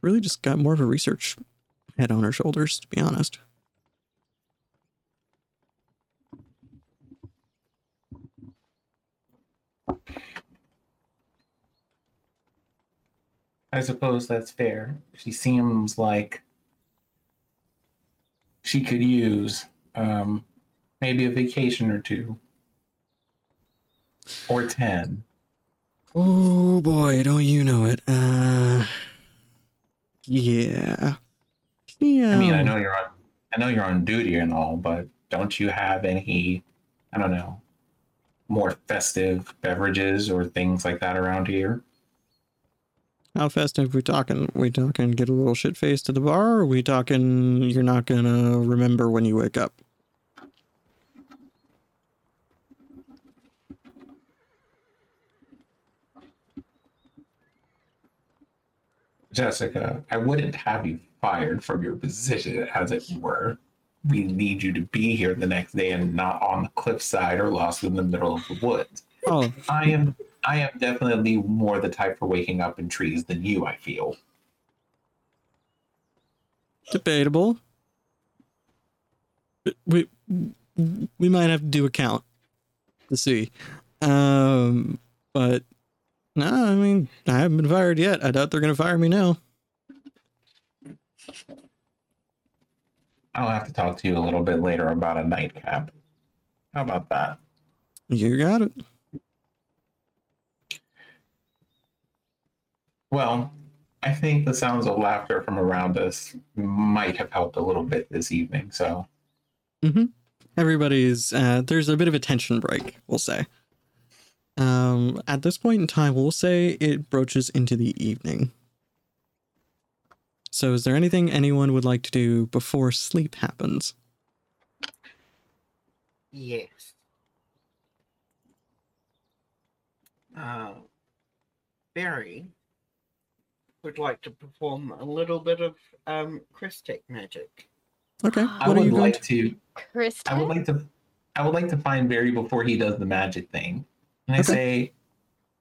really just got more of a research head on her shoulders, to be honest. I suppose that's fair. She seems like she could use um, maybe a vacation or two or 10. Oh boy, don't you know it? Uh, yeah. Yeah. I mean, I know you're on I know you're on duty and all, but don't you have any I don't know, more festive beverages or things like that around here? How festive are we talking? We talking get a little shit faced at the bar, or we talking you're not gonna remember when you wake up? Jessica, I wouldn't have you fired from your position as it were. We need you to be here the next day and not on the cliffside or lost in the middle of the woods. Oh, I am I am definitely more the type for waking up in trees than you, I feel. debatable. We we might have to do a count to see. Um, but no, I mean I haven't been fired yet. I doubt they're gonna fire me now. I'll have to talk to you a little bit later about a nightcap. How about that? You got it. Well, I think the sounds of laughter from around us might have helped a little bit this evening. So, Everybody's uh, there's a bit of a tension break, we'll say. Um, at this point in time, we'll say it broaches into the evening. So, is there anything anyone would like to do before sleep happens? Yes. Uh, Barry, would like to perform a little bit of um, Christic magic. Okay. I <gasps> What are would you going like to? to. Chris, I would like to. I would like to find Barry before he does the magic thing, and I Okay. say,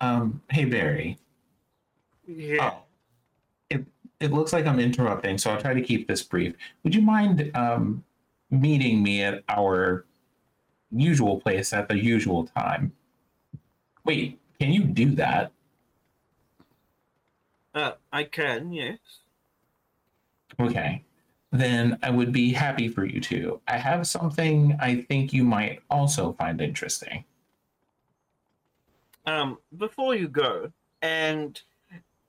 um, "Hey Barry, Yeah. Oh, it it looks like I'm interrupting, so I'll try to keep this brief. Would you mind um, meeting me at our usual place at the usual time? Wait, can you do that? Uh, I can, yes. Okay. Then I would be happy for you to. I have something I think you might also find interesting. Um, before you go, and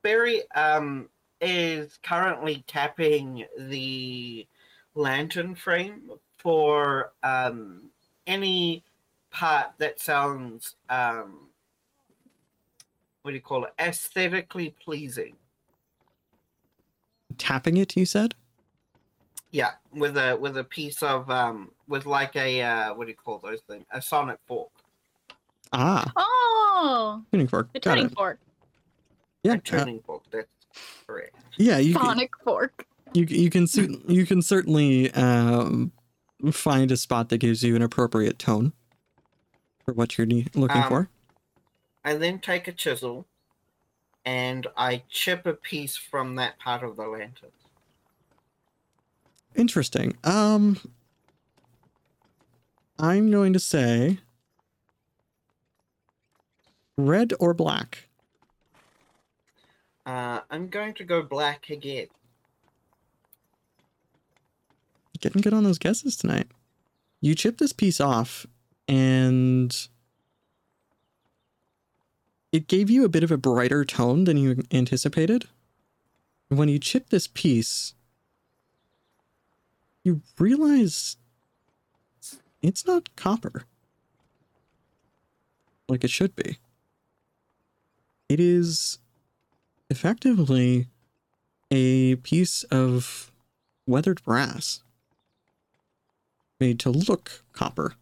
Barry um is currently tapping the lantern frame for um any part that sounds um what do you call it aesthetically pleasing. Tapping it, you said? Yeah, with a with a piece of um with like a uh what do you call those things? A sonic fork. Ah, Oh, tuning fork. the tuning fork. Yeah. A uh, tuning fork, that's correct. yeah, you can, Sonic fork. you you can cer- you can certainly um, find a spot that gives you an appropriate tone for what you're looking Um, for. I then take a chisel and I chip a piece from that part of the lantern. Interesting. Um, I'm going to say red or black. Uh, I'm going to go black again. Getting good on those guesses tonight. You chip this piece off, and it gave you a bit of a brighter tone than you anticipated. When you chip this piece, you realize it's not copper like it should be. It is effectively a piece of weathered brass made to look copper.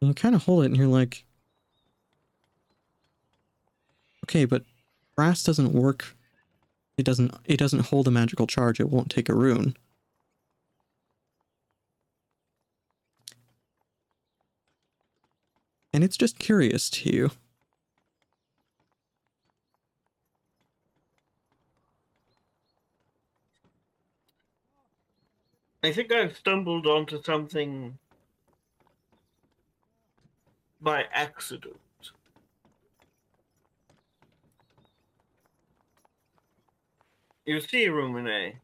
And you kind of hold it and you're like, okay, but brass doesn't work. It doesn't it doesn't hold a magical charge. It won't take a rune. And it's just curious to you. I think I've stumbled onto something by accident. You see, Rumine,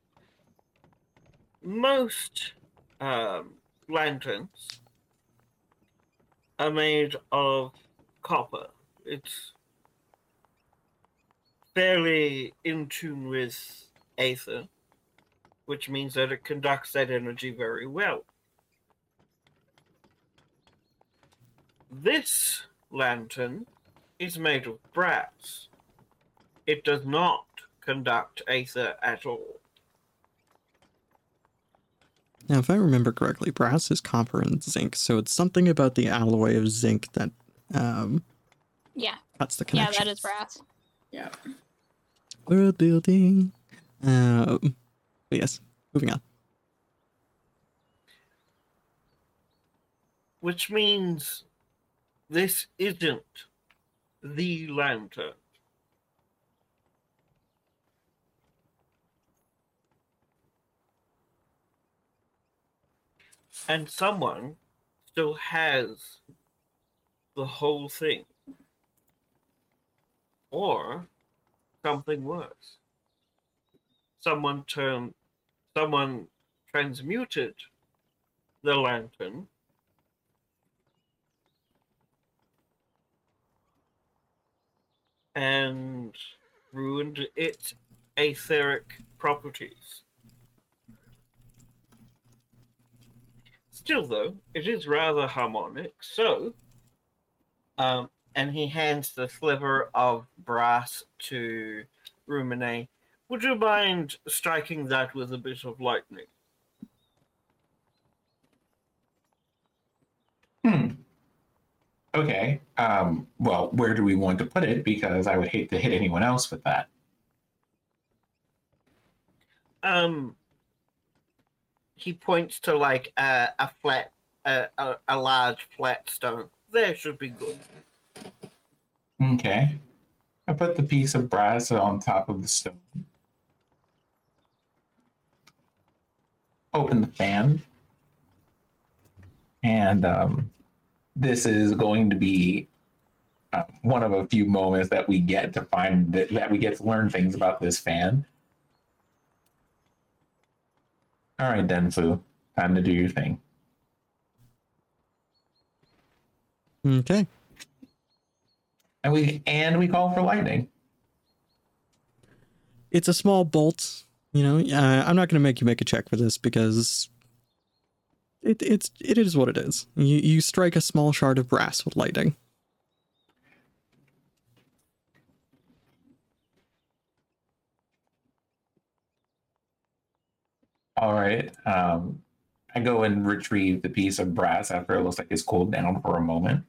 most um, lanterns are made of copper. It's fairly in tune with Aether which means that it conducts that energy very well. This lantern is made of brass. It does not conduct aether at all. Now, if I remember correctly, brass is copper and zinc, so it's something about the alloy of zinc that um, Yeah, that's the connection. yeah, that is brass. Yeah. World building. Um, but yes, moving on. Which means this isn't the lantern. And someone still has the whole thing. Or something worse. Someone turned someone transmuted the lantern and ruined its etheric properties. Still, though, it is rather harmonic, so. Um, and he hands the sliver of brass to Rumine. Would you mind striking that with a bit of lightning? Hmm. Okay. Um, well, where do we want to put it? Because I would hate to hit anyone else with that. Um, he points to like a, a flat, a, a, a large flat stone. There should be good. Okay. I put the piece of brass on top of the stone. Open the fan. And um, this is going to be uh, one of a few moments that we get to find that, that we get to learn things about this fan. All right, Denfu, time to do your thing. Okay. And we and we call for lightning. It's a small bolt. You know, uh, I'm not going to make you make a check for this because it, it's it is what it is. You you strike a small shard of brass with lightning. All right. Um, I go and retrieve the piece of brass after it looks like it's cooled down for a moment.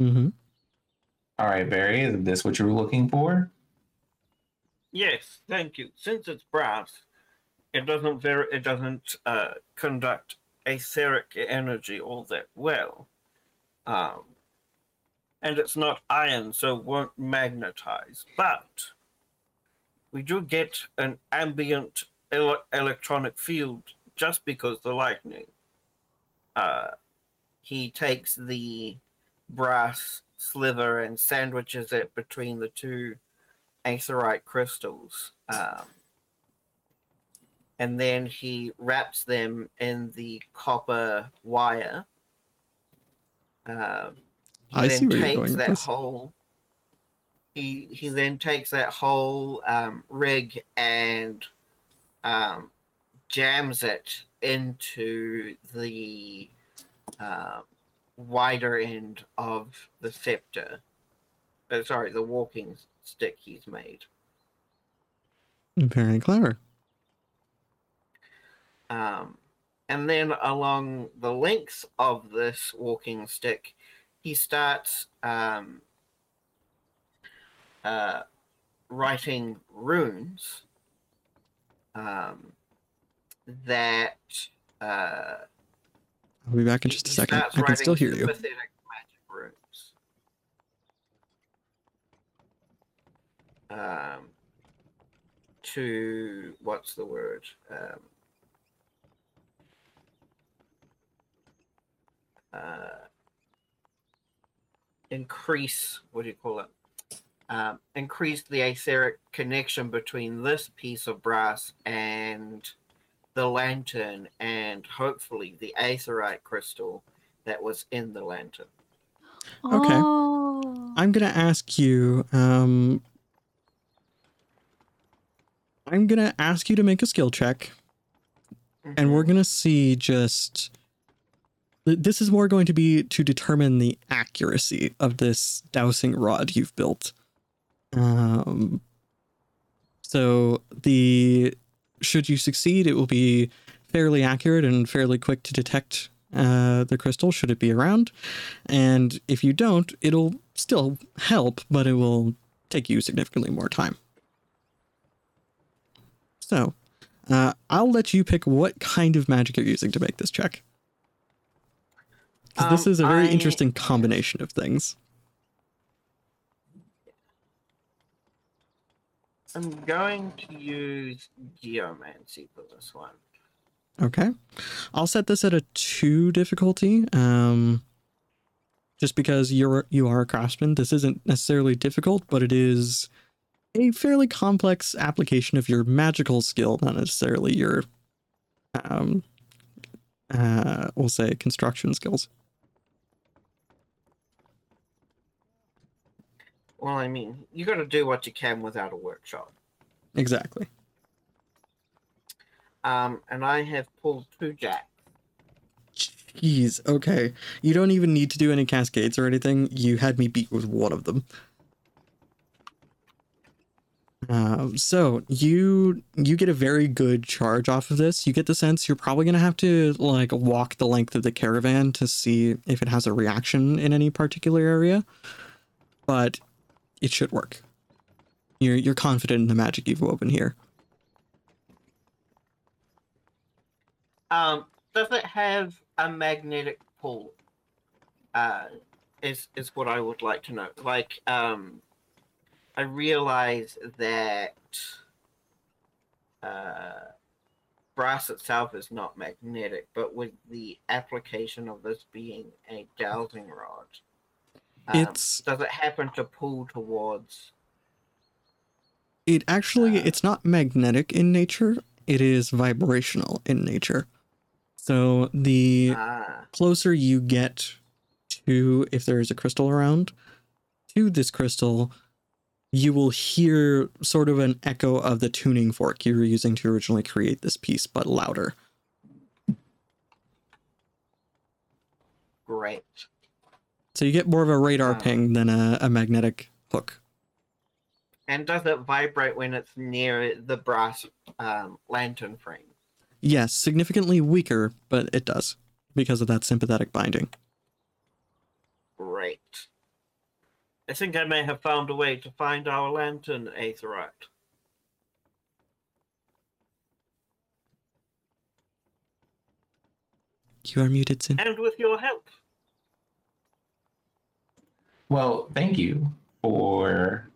Mm-hmm. All right, Barry, is this what you were looking for? Yes, thank you. Since it's brass, it doesn't ver- it doesn't uh, conduct etheric energy all that well. Um, and it's not iron, so it won't magnetize. But we do get an ambient ele- electronic field just because the lightning. Uh, he takes the brass sliver and sandwiches it between the two aetherite crystals. Um, and then he wraps them in the copper wire. Um, he I then see where you're takes going that whole. He he then takes that whole um, rig and um, jams it into the uh, wider end of the scepter. Uh, sorry, the walking stick he's made. Very clever. Um, and then along the length of this walking stick, he starts um, uh, writing runes um, that. Uh, I'll be back in just a second. I can still hear you. sympathetic magic runes. Um, to what's the word? Um, uh, increase what do you call it? Um, increase the etheric connection between this piece of brass and the lantern, and hopefully the aetherite crystal that was in the lantern. Okay. Oh. I'm gonna ask you. Um, I'm gonna ask you to make a skill check, and we're gonna see just. This is more going to be to determine the accuracy of this dowsing rod you've built. Um. So the should you succeed, it will be fairly accurate and fairly quick to detect uh, the crystal should it be around. And if you don't, it'll still help, but it will take you significantly more time. So, uh, I'll let you pick what kind of magic you're using to make this check. 'Cause this Um, is a very I- interesting combination of things. I'm going to use geomancy for this one. Okay. I'll set this at a two difficulty. Um just because you're you are a craftsman. This isn't necessarily difficult, but it is a fairly complex application of your magical skill, not necessarily your um uh we'll say construction skills. Well, I mean, you got to do what you can without a workshop. Exactly. Um, and I have pulled two jacks. Jeez, okay. You don't even need to do any cascades or anything. You had me beat with one of them. Um, so you you get a very good charge off of this. You get the sense you're probably gonna have to like walk the length of the caravan to see if it has a reaction in any particular area, but it should work. You're you're confident in the magic you've woven here. Um, does it have a magnetic pull? Uh, is is what I would like to know. Like, um, I realize that uh, brass itself is not magnetic, but with the application of this being a dowsing rod, um, It's does it happen to pull towards? it actually uh, it's not magnetic in nature. It is vibrational in nature. So the Ah, closer you get to if there is a crystal around to this crystal you will hear sort of an echo of the tuning fork you were using to originally create this piece but louder great. so you get more of a radar Ah. ping than a, a magnetic hook And does it vibrate when it's near the brass um, lantern frame? yes significantly weaker but it does because of that sympathetic binding Great. I think I may have found a way to find our lantern, Aetherite. you are muted Sin. And with your help. Well, thank you for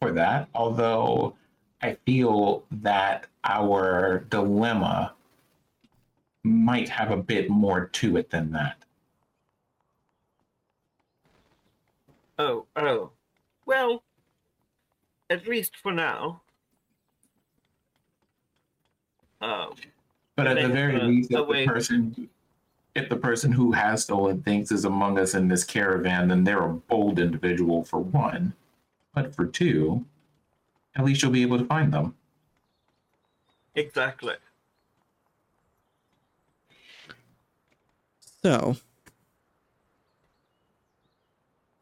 for that. Although I feel that our dilemma might have a bit more to it than that. Oh, oh. Well, at least for now. Um, But at the very uh, least, a if way- the person if the person who has stolen things is among us in this caravan, then they're a bold individual for one. But for two, at least you'll be able to find them. exactly. So,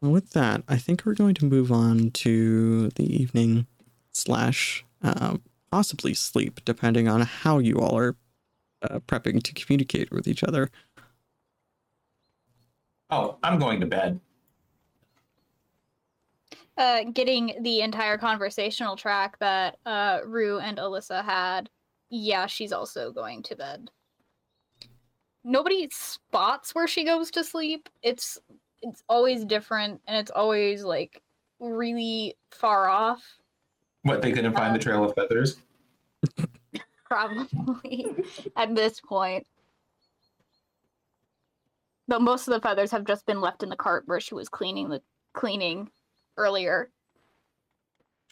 with that, I think we're going to move on to the evening slash uh, possibly sleep, depending on how you all are uh, prepping to communicate with each other. Oh, I'm going to bed. uh, getting the entire conversational track that uh, Rue and Alyssa had, yeah, she's also going to bed. Nobody spots where she goes to sleep. It's it's always different, and it's always like really far off. What they couldn't find the trail of feathers. <laughs> Probably <laughs> at this point. But most of the feathers have just been left in the cart where she was cleaning the cleaning earlier.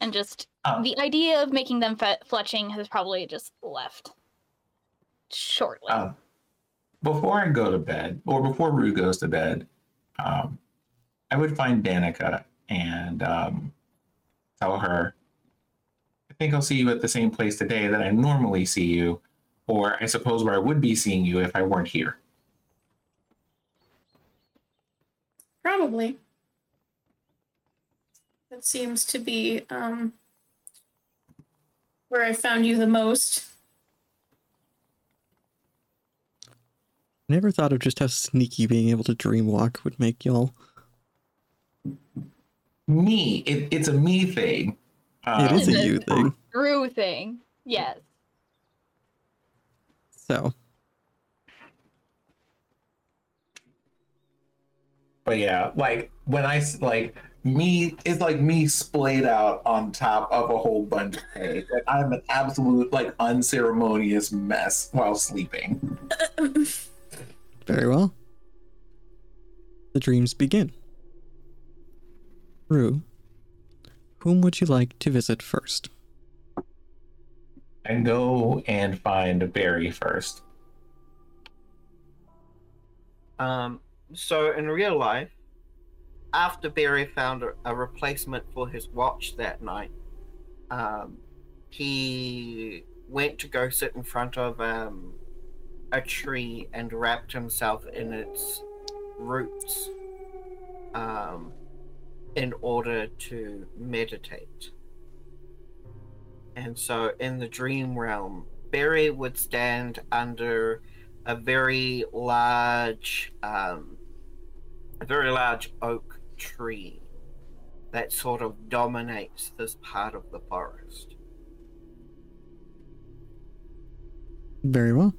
And just Oh. the idea of making them fe- fletching has probably just left shortly. Um, before I go to bed, or before Rue goes to bed, um, I would find Danica and um, tell her, I think I'll see you at the same place today that I normally see you, or I suppose where I would be seeing you if I weren't here. Probably. That seems to be um, where I found you the most. Never thought of just how sneaky being able to dream walk would make y'all. Me, it, it's a me thing. it Um, is a you thing. Rue thing. Yes. So, But yeah, like when I like me, it's like me splayed out on top of a whole bunch of hay. Like I'm an absolute like unceremonious mess while sleeping. <laughs> very well. The dreams begin. Rue, whom would you like to visit first? And go and find Barry first. Um, so in real life, after Barry found a, a replacement for his watch that night, um, he went to go sit in front of um, a tree and wrapped himself in its roots um, in order to meditate. And so in the dream realm, Barry would stand under a very large, um, a very large oak tree that sort of dominates this part of the forest. Very well.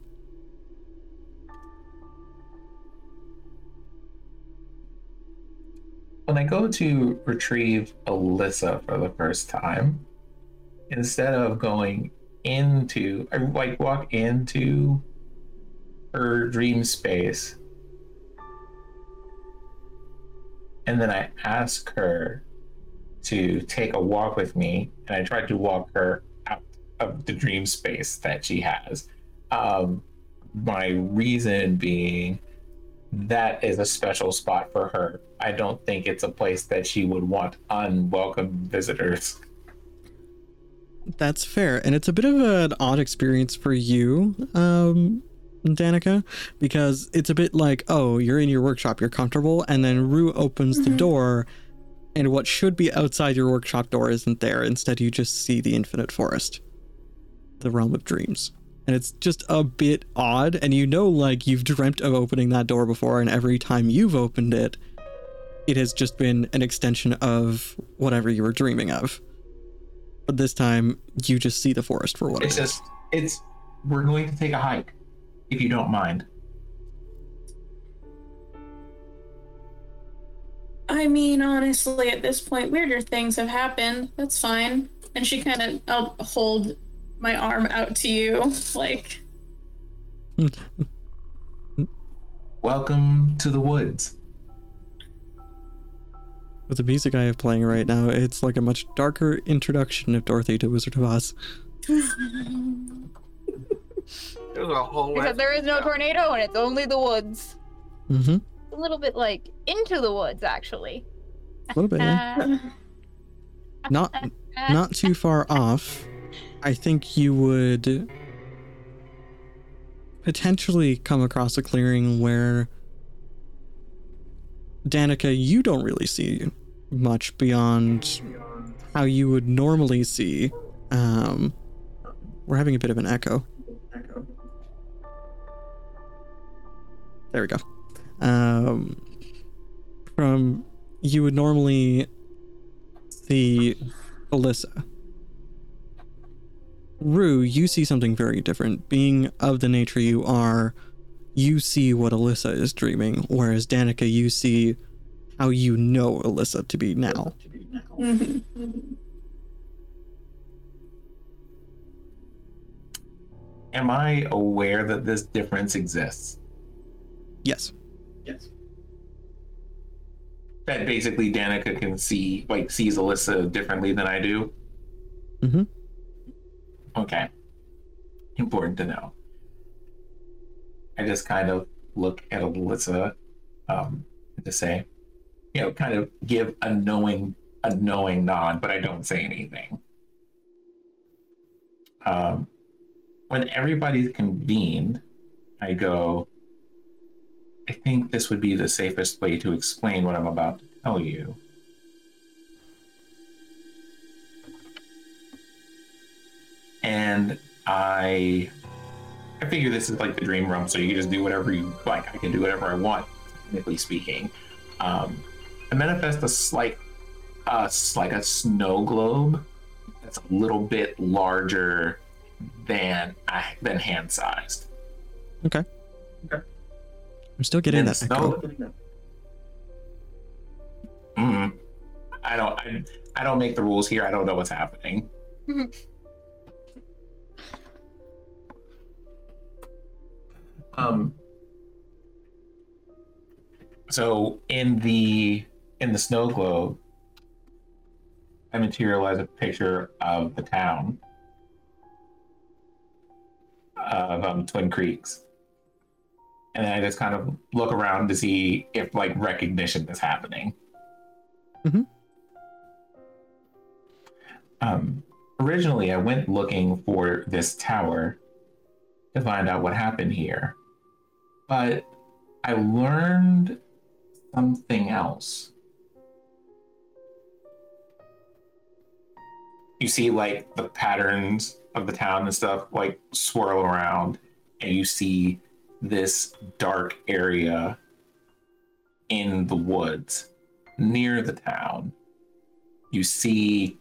When I go to retrieve Alyssa for the first time, instead of going into, I like walk into her dream space, and then I ask her to take a walk with me, and I try to walk her out of the dream space that she has. Um, my reason being that is a special spot for her. I don't think it's a place that she would want unwelcome visitors. That's fair. And it's a bit of an odd experience for you, um, Danica, because it's a bit like, oh, you're in your workshop, you're comfortable, and then Rue opens the Mhm. door, and what should be outside your workshop door isn't there. Instead, you just see the infinite forest, the realm of dreams. And it's just a bit odd, and you know, like, you've dreamt of opening that door before, and every time you've opened it, it has just been an extension of whatever you were dreaming of. But this time, you just see the forest for what It's it is. just, it's, we're going to take a hike, if you don't mind. I mean, honestly, at this point, weirder things have happened. That's fine. And she kind of, I'll hold my arm out to you, like, Welcome to the woods. With the music I have playing right now, it's like a much darker introduction of Dorothy to Wizard of Oz. There's a whole. Except there is no tornado and it's only the woods. Mm-hmm. A little bit like into the woods, actually. A little bit, yeah. Uh, <laughs> Not not too far off. I think you would potentially come across a clearing where Danica, you don't really see much beyond how you would normally see. Um, we're having a bit of an echo. There we go. Um, from you would normally see Alyssa. Rue, you see something very different. Being of the nature you are, you see what Alyssa is dreaming, whereas Danica, you see how you know Alyssa to be now. mhm. Am I aware that this difference exists? Yes. Yes. That basically Danica can see, like, sees Alyssa differently than I do? Mhm. Okay. Important to know. I just kind of look at Alyssa um, to say, you know, kind of give a knowing, a knowing nod, but I don't say anything. Um, when everybody's convened, I go, I think this would be the safest way to explain what I'm about to tell you. And I I figure this is like the dream room, so you can just do whatever you like. I can do whatever I want, technically speaking. Um, I manifest a slight, uh, like a snow globe that's a little bit larger than I, than hand sized. Okay. Okay. I'm still getting And that echo. snow- Mm. I don't. I, I don't make the rules here. I don't know what's happening. <laughs> um. So in the in the snow globe, I materialize a picture of the town of um, Twin Creeks and then I just kind of look around to see if like recognition is happening. Mhm. Um, originally, I went looking for this tower to find out what happened here, but I learned something else. You see, like the patterns of the town and stuff, like swirl around, and you see this dark area in the woods near the town. You see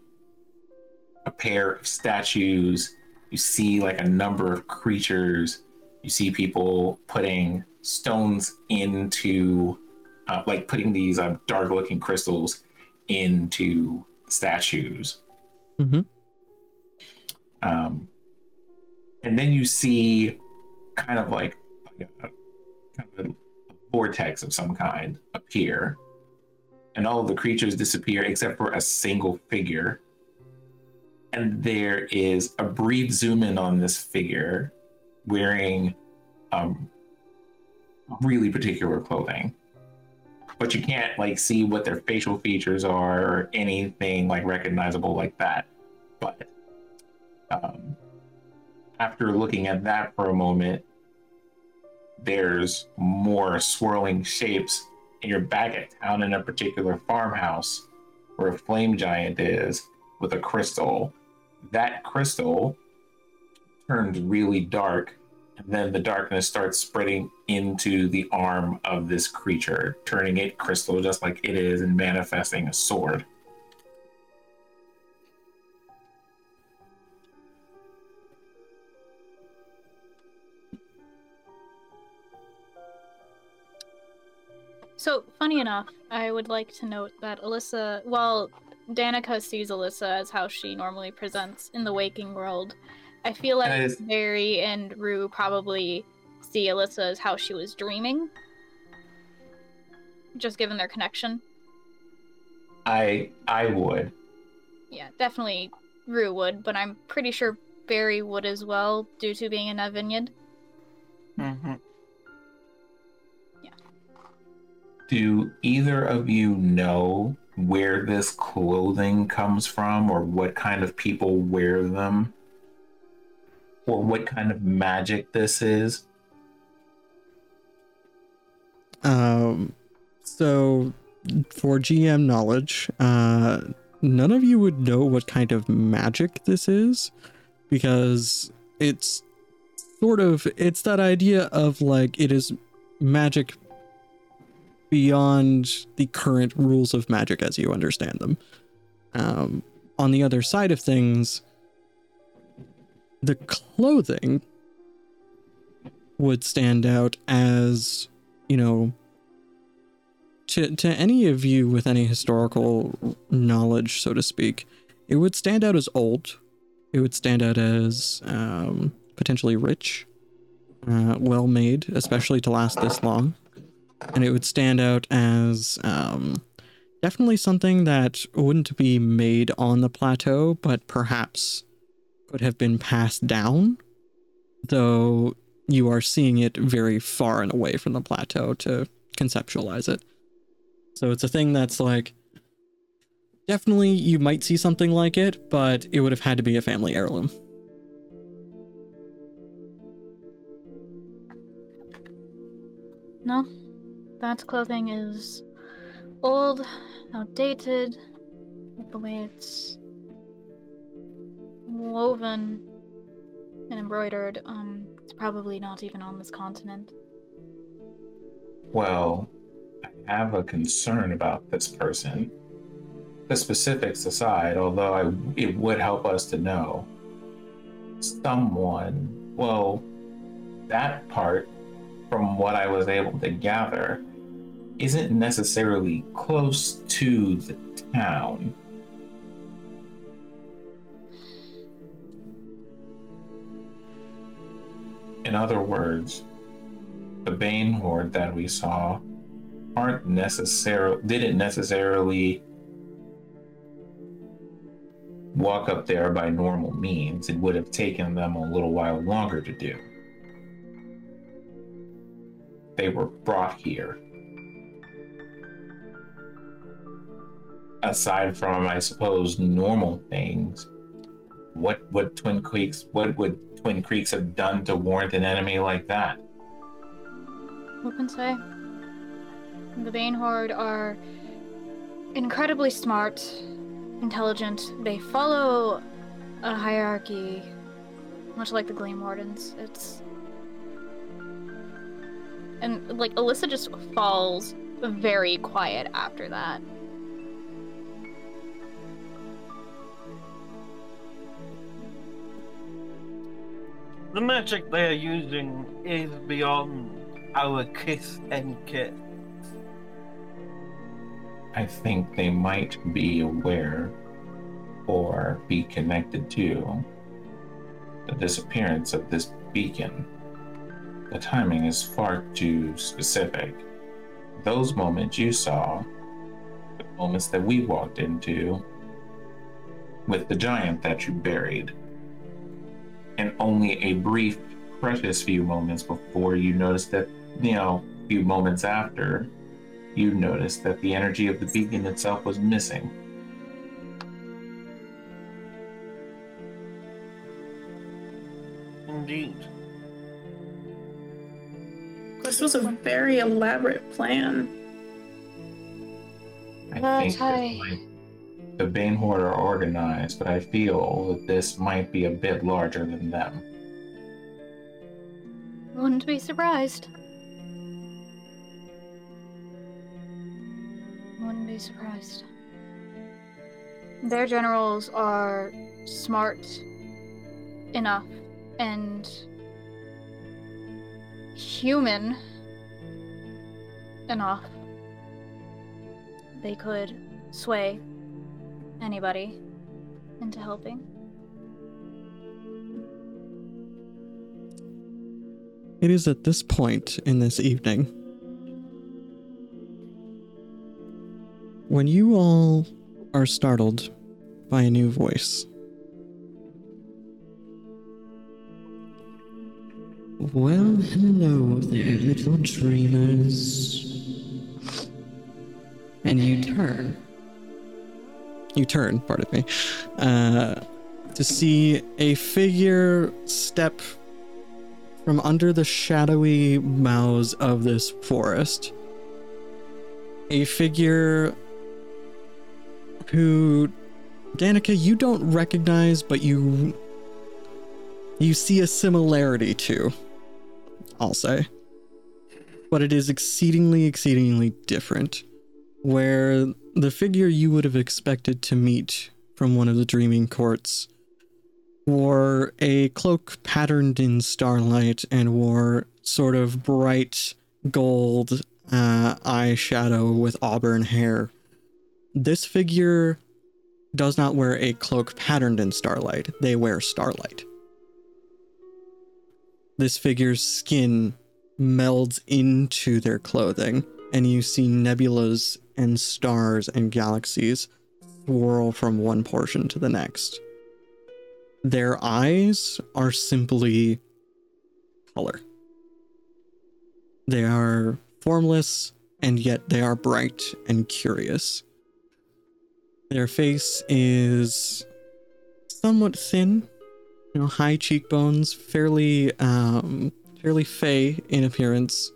a pair of statues. You see like a number of creatures. You see people putting stones into uh, like putting these uh, dark looking crystals into statues. Mm-hmm. Um, and then you see kind of like, a, kind of a vortex of some kind appear, and all of the creatures disappear except for a single figure. And there is a brief zoom in on this figure wearing um, really particular clothing. But you can't like see what their facial features are or anything like recognizable like that. But um, after looking at that for a moment, there's more swirling shapes, and you're back at town in a particular farmhouse where a flame giant is with a crystal. That crystal turns really dark, and then the darkness starts spreading into the arm of this creature, turning it crystal just like it is and manifesting a sword. So, funny enough, I would like to note that Alyssa, while Danica sees Alyssa as how she normally presents in the waking world, I feel like That is- Barry and Rue probably see Alyssa as how she was dreaming. Just given their connection. I I would. Yeah, definitely Rue would, but I'm pretty sure Barry would as well, due to being in that vineyard. Mm-hmm. Yeah. Do either of you know where this clothing comes from or what kind of people wear them? Or what kind of magic this is? Um, so for GM knowledge, uh, none of you would know what kind of magic this is because it's sort of it's that idea of like it is magic beyond the current rules of magic as you understand them. Um, on the other side of things, the clothing would stand out as you know to to any of you with any historical knowledge so to speak it would stand out as old. It would stand out as um, potentially rich uh, well made especially to last this long. And it would stand out as um, definitely something that wouldn't be made on the plateau but perhaps could have been passed down though you are seeing it very far and away from the plateau to conceptualize it. So it's a thing that's like definitely you might see something like it, but it would have had to be a family heirloom. No, that clothing is old, outdated, the way it's woven and embroidered. Um, it's probably not even on this continent. Well, I have a concern about this person. The specifics aside, although I, it would help us to know, someone, well, that part, from what I was able to gather, isn't necessarily close to the town. In other words, the Bane horde that we saw aren't necessarily didn't necessarily walk up there by normal means. It would have taken them a little while longer to do. They were brought here. Aside from, I suppose, normal things, what would Twin Creeks what would Twin Creeks have done to warrant an enemy like that? Who can say? The Bane Horde are incredibly smart, intelligent. They follow a hierarchy, much like the Gleam Wardens. It's. And, like, Alyssa just falls very quiet after that. The magic they are using is beyond our kiss and kiss. I think they might be aware or be connected to the disappearance of this beacon. The timing is far too specific. Those moments you saw, the moments that we walked into, with the giant that you buried, and only a brief, precious few moments before you noticed that, you know, a few moments after, you noticed that the energy of the beacon itself was missing. Indeed. This was a very elaborate plan. I That's think that, high. like, the Bane Horde are organized, but I feel that this might be a bit larger than them. Wouldn't be surprised. Wouldn't be surprised. Their generals are smart enough and human enough. They could sway anybody into helping. It is at this point in this evening when you all are startled by a new voice. Well, hello there, little dreamers. And you turn. You turn, pardon me, uh, to see a figure step from under the shadowy boughs of this forest. A figure who, Danica, you don't recognize, but you you see a similarity to. I'll say, but it is exceedingly, exceedingly different. Where the figure you would have expected to meet from one of the dreaming courts wore a cloak patterned in starlight and wore sort of bright gold uh, eyeshadow with auburn hair. This figure does not wear a cloak patterned in starlight, they wear starlight. This figure's skin melds into their clothing, and you see nebulas and stars and galaxies swirl from one portion to the next. Their eyes are simply color. They are formless, and yet they are bright and curious. Their face is somewhat thin, you know, high cheekbones, fairly, um, fairly fey in appearance,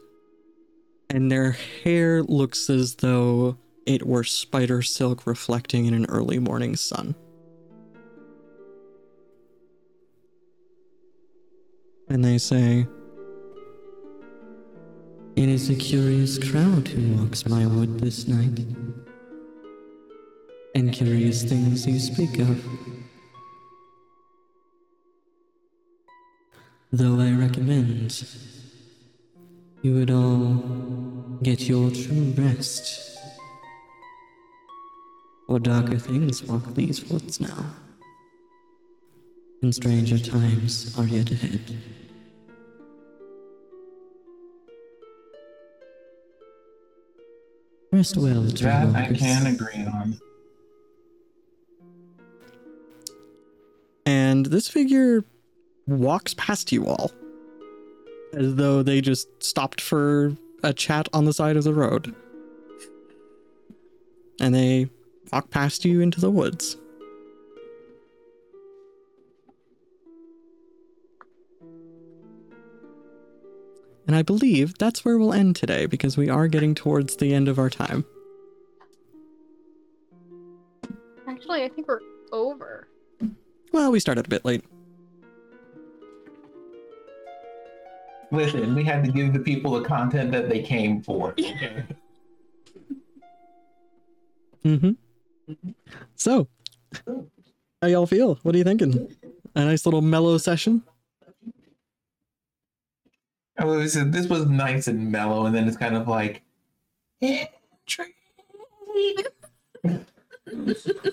and their hair looks as though it were spider silk reflecting in an early morning sun. and they say, It is a curious crowd who walks my wood this night, and curious things you speak of. Though I recommend you would all get your true rest, for darker things walk these woods now, and stranger times are yet ahead. Rest well, That I can agree on. And this figure walks past you all as though they just stopped for a chat on the side of the road. And they walk past you into the woods. And I believe that's where we'll end today because we are getting towards the end of our time. Actually, I think we're over. Well, we started a bit late. Listen, we had to give the people the content that they came for. <laughs> Okay. Mm-hmm. So, how y'all feel? What are you thinking? A nice little mellow session? I was, this was nice and mellow, and then it's kind of like, "Eh,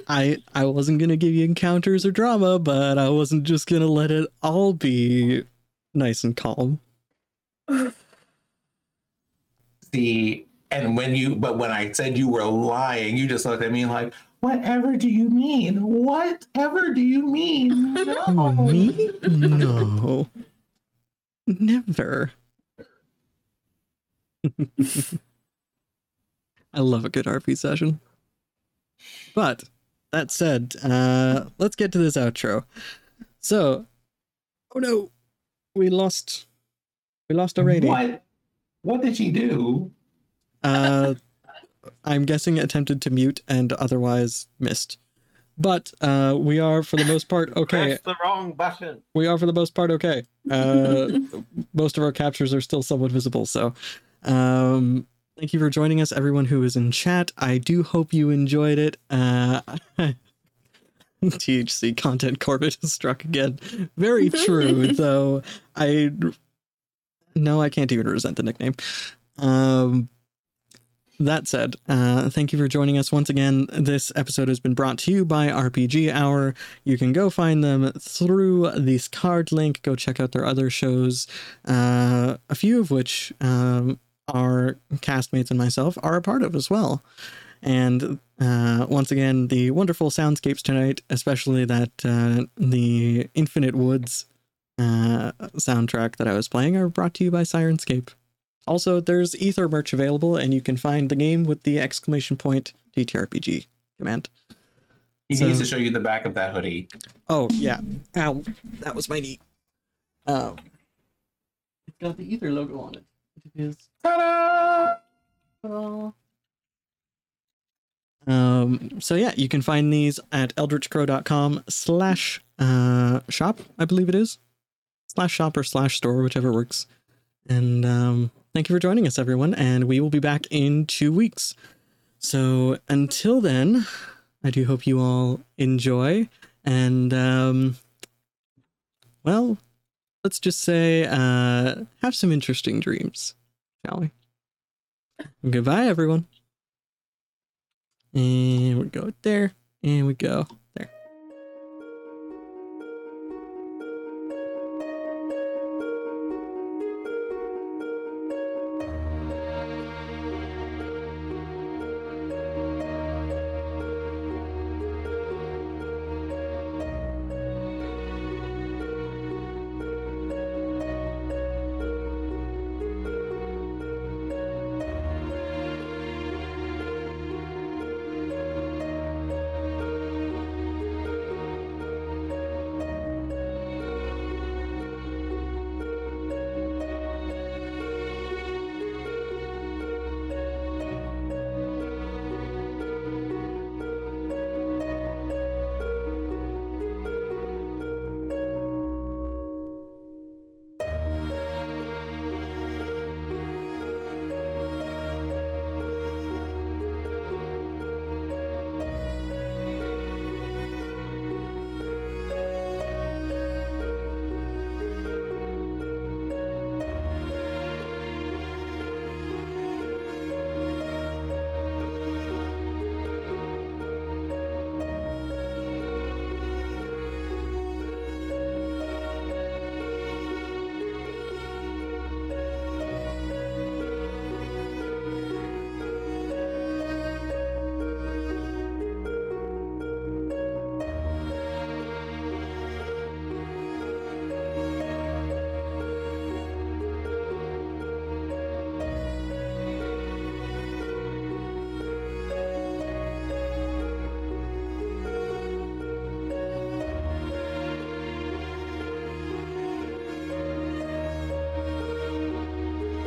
I I wasn't gonna give you encounters or drama, but I wasn't just gonna let it all be nice and calm. See, and when you, but when I said you were lying, you just looked at me like, whatever do you mean? Whatever do you mean? <laughs> No. Me? No. Never. <laughs> I love a good RP session. But that said, uh let's get to this outro. So, oh no, we lost. We lost already. What? What did she do? Uh, <laughs> I'm guessing attempted to mute and otherwise missed. But uh, we are for the most part <laughs> okay. Press the wrong button. We are for the most part okay. Uh, <laughs> most of our captures are still somewhat visible. So, um, thank you for joining us, everyone who is in chat. I do hope you enjoyed it. Uh, THC content Corbett has struck again. Very true, though. I no, I can't even resent the nickname. Um, that said, uh, thank you for joining us once again. This episode has been brought to you by RPG Hour. You can go find them through this card link. Go check out their other shows, uh, a few of which um, our castmates and myself are a part of as well. And uh, once again, the wonderful soundscapes tonight, especially that uh, the Infinite Woods uh, soundtrack that I was playing, are brought to you by Syrinscape. Also, there's Aether merch available, and you can find the game with the exclamation point DTRPG command. He So- needs to show you the back of that hoodie. Oh yeah, ow, that was my knee. Oh, it's got the Aether logo on it. It is. Ta-da! Um, so yeah, you can find these at eldritchcrow.com slash uh shop, I believe it is. Slash shop or slash store, whichever works. And um thank you for joining us, everyone, and we will be back in two weeks. So until then, I do hope you all enjoy and um well, let's just say uh have some interesting dreams, shall we? Goodbye, everyone. And we go there, and we go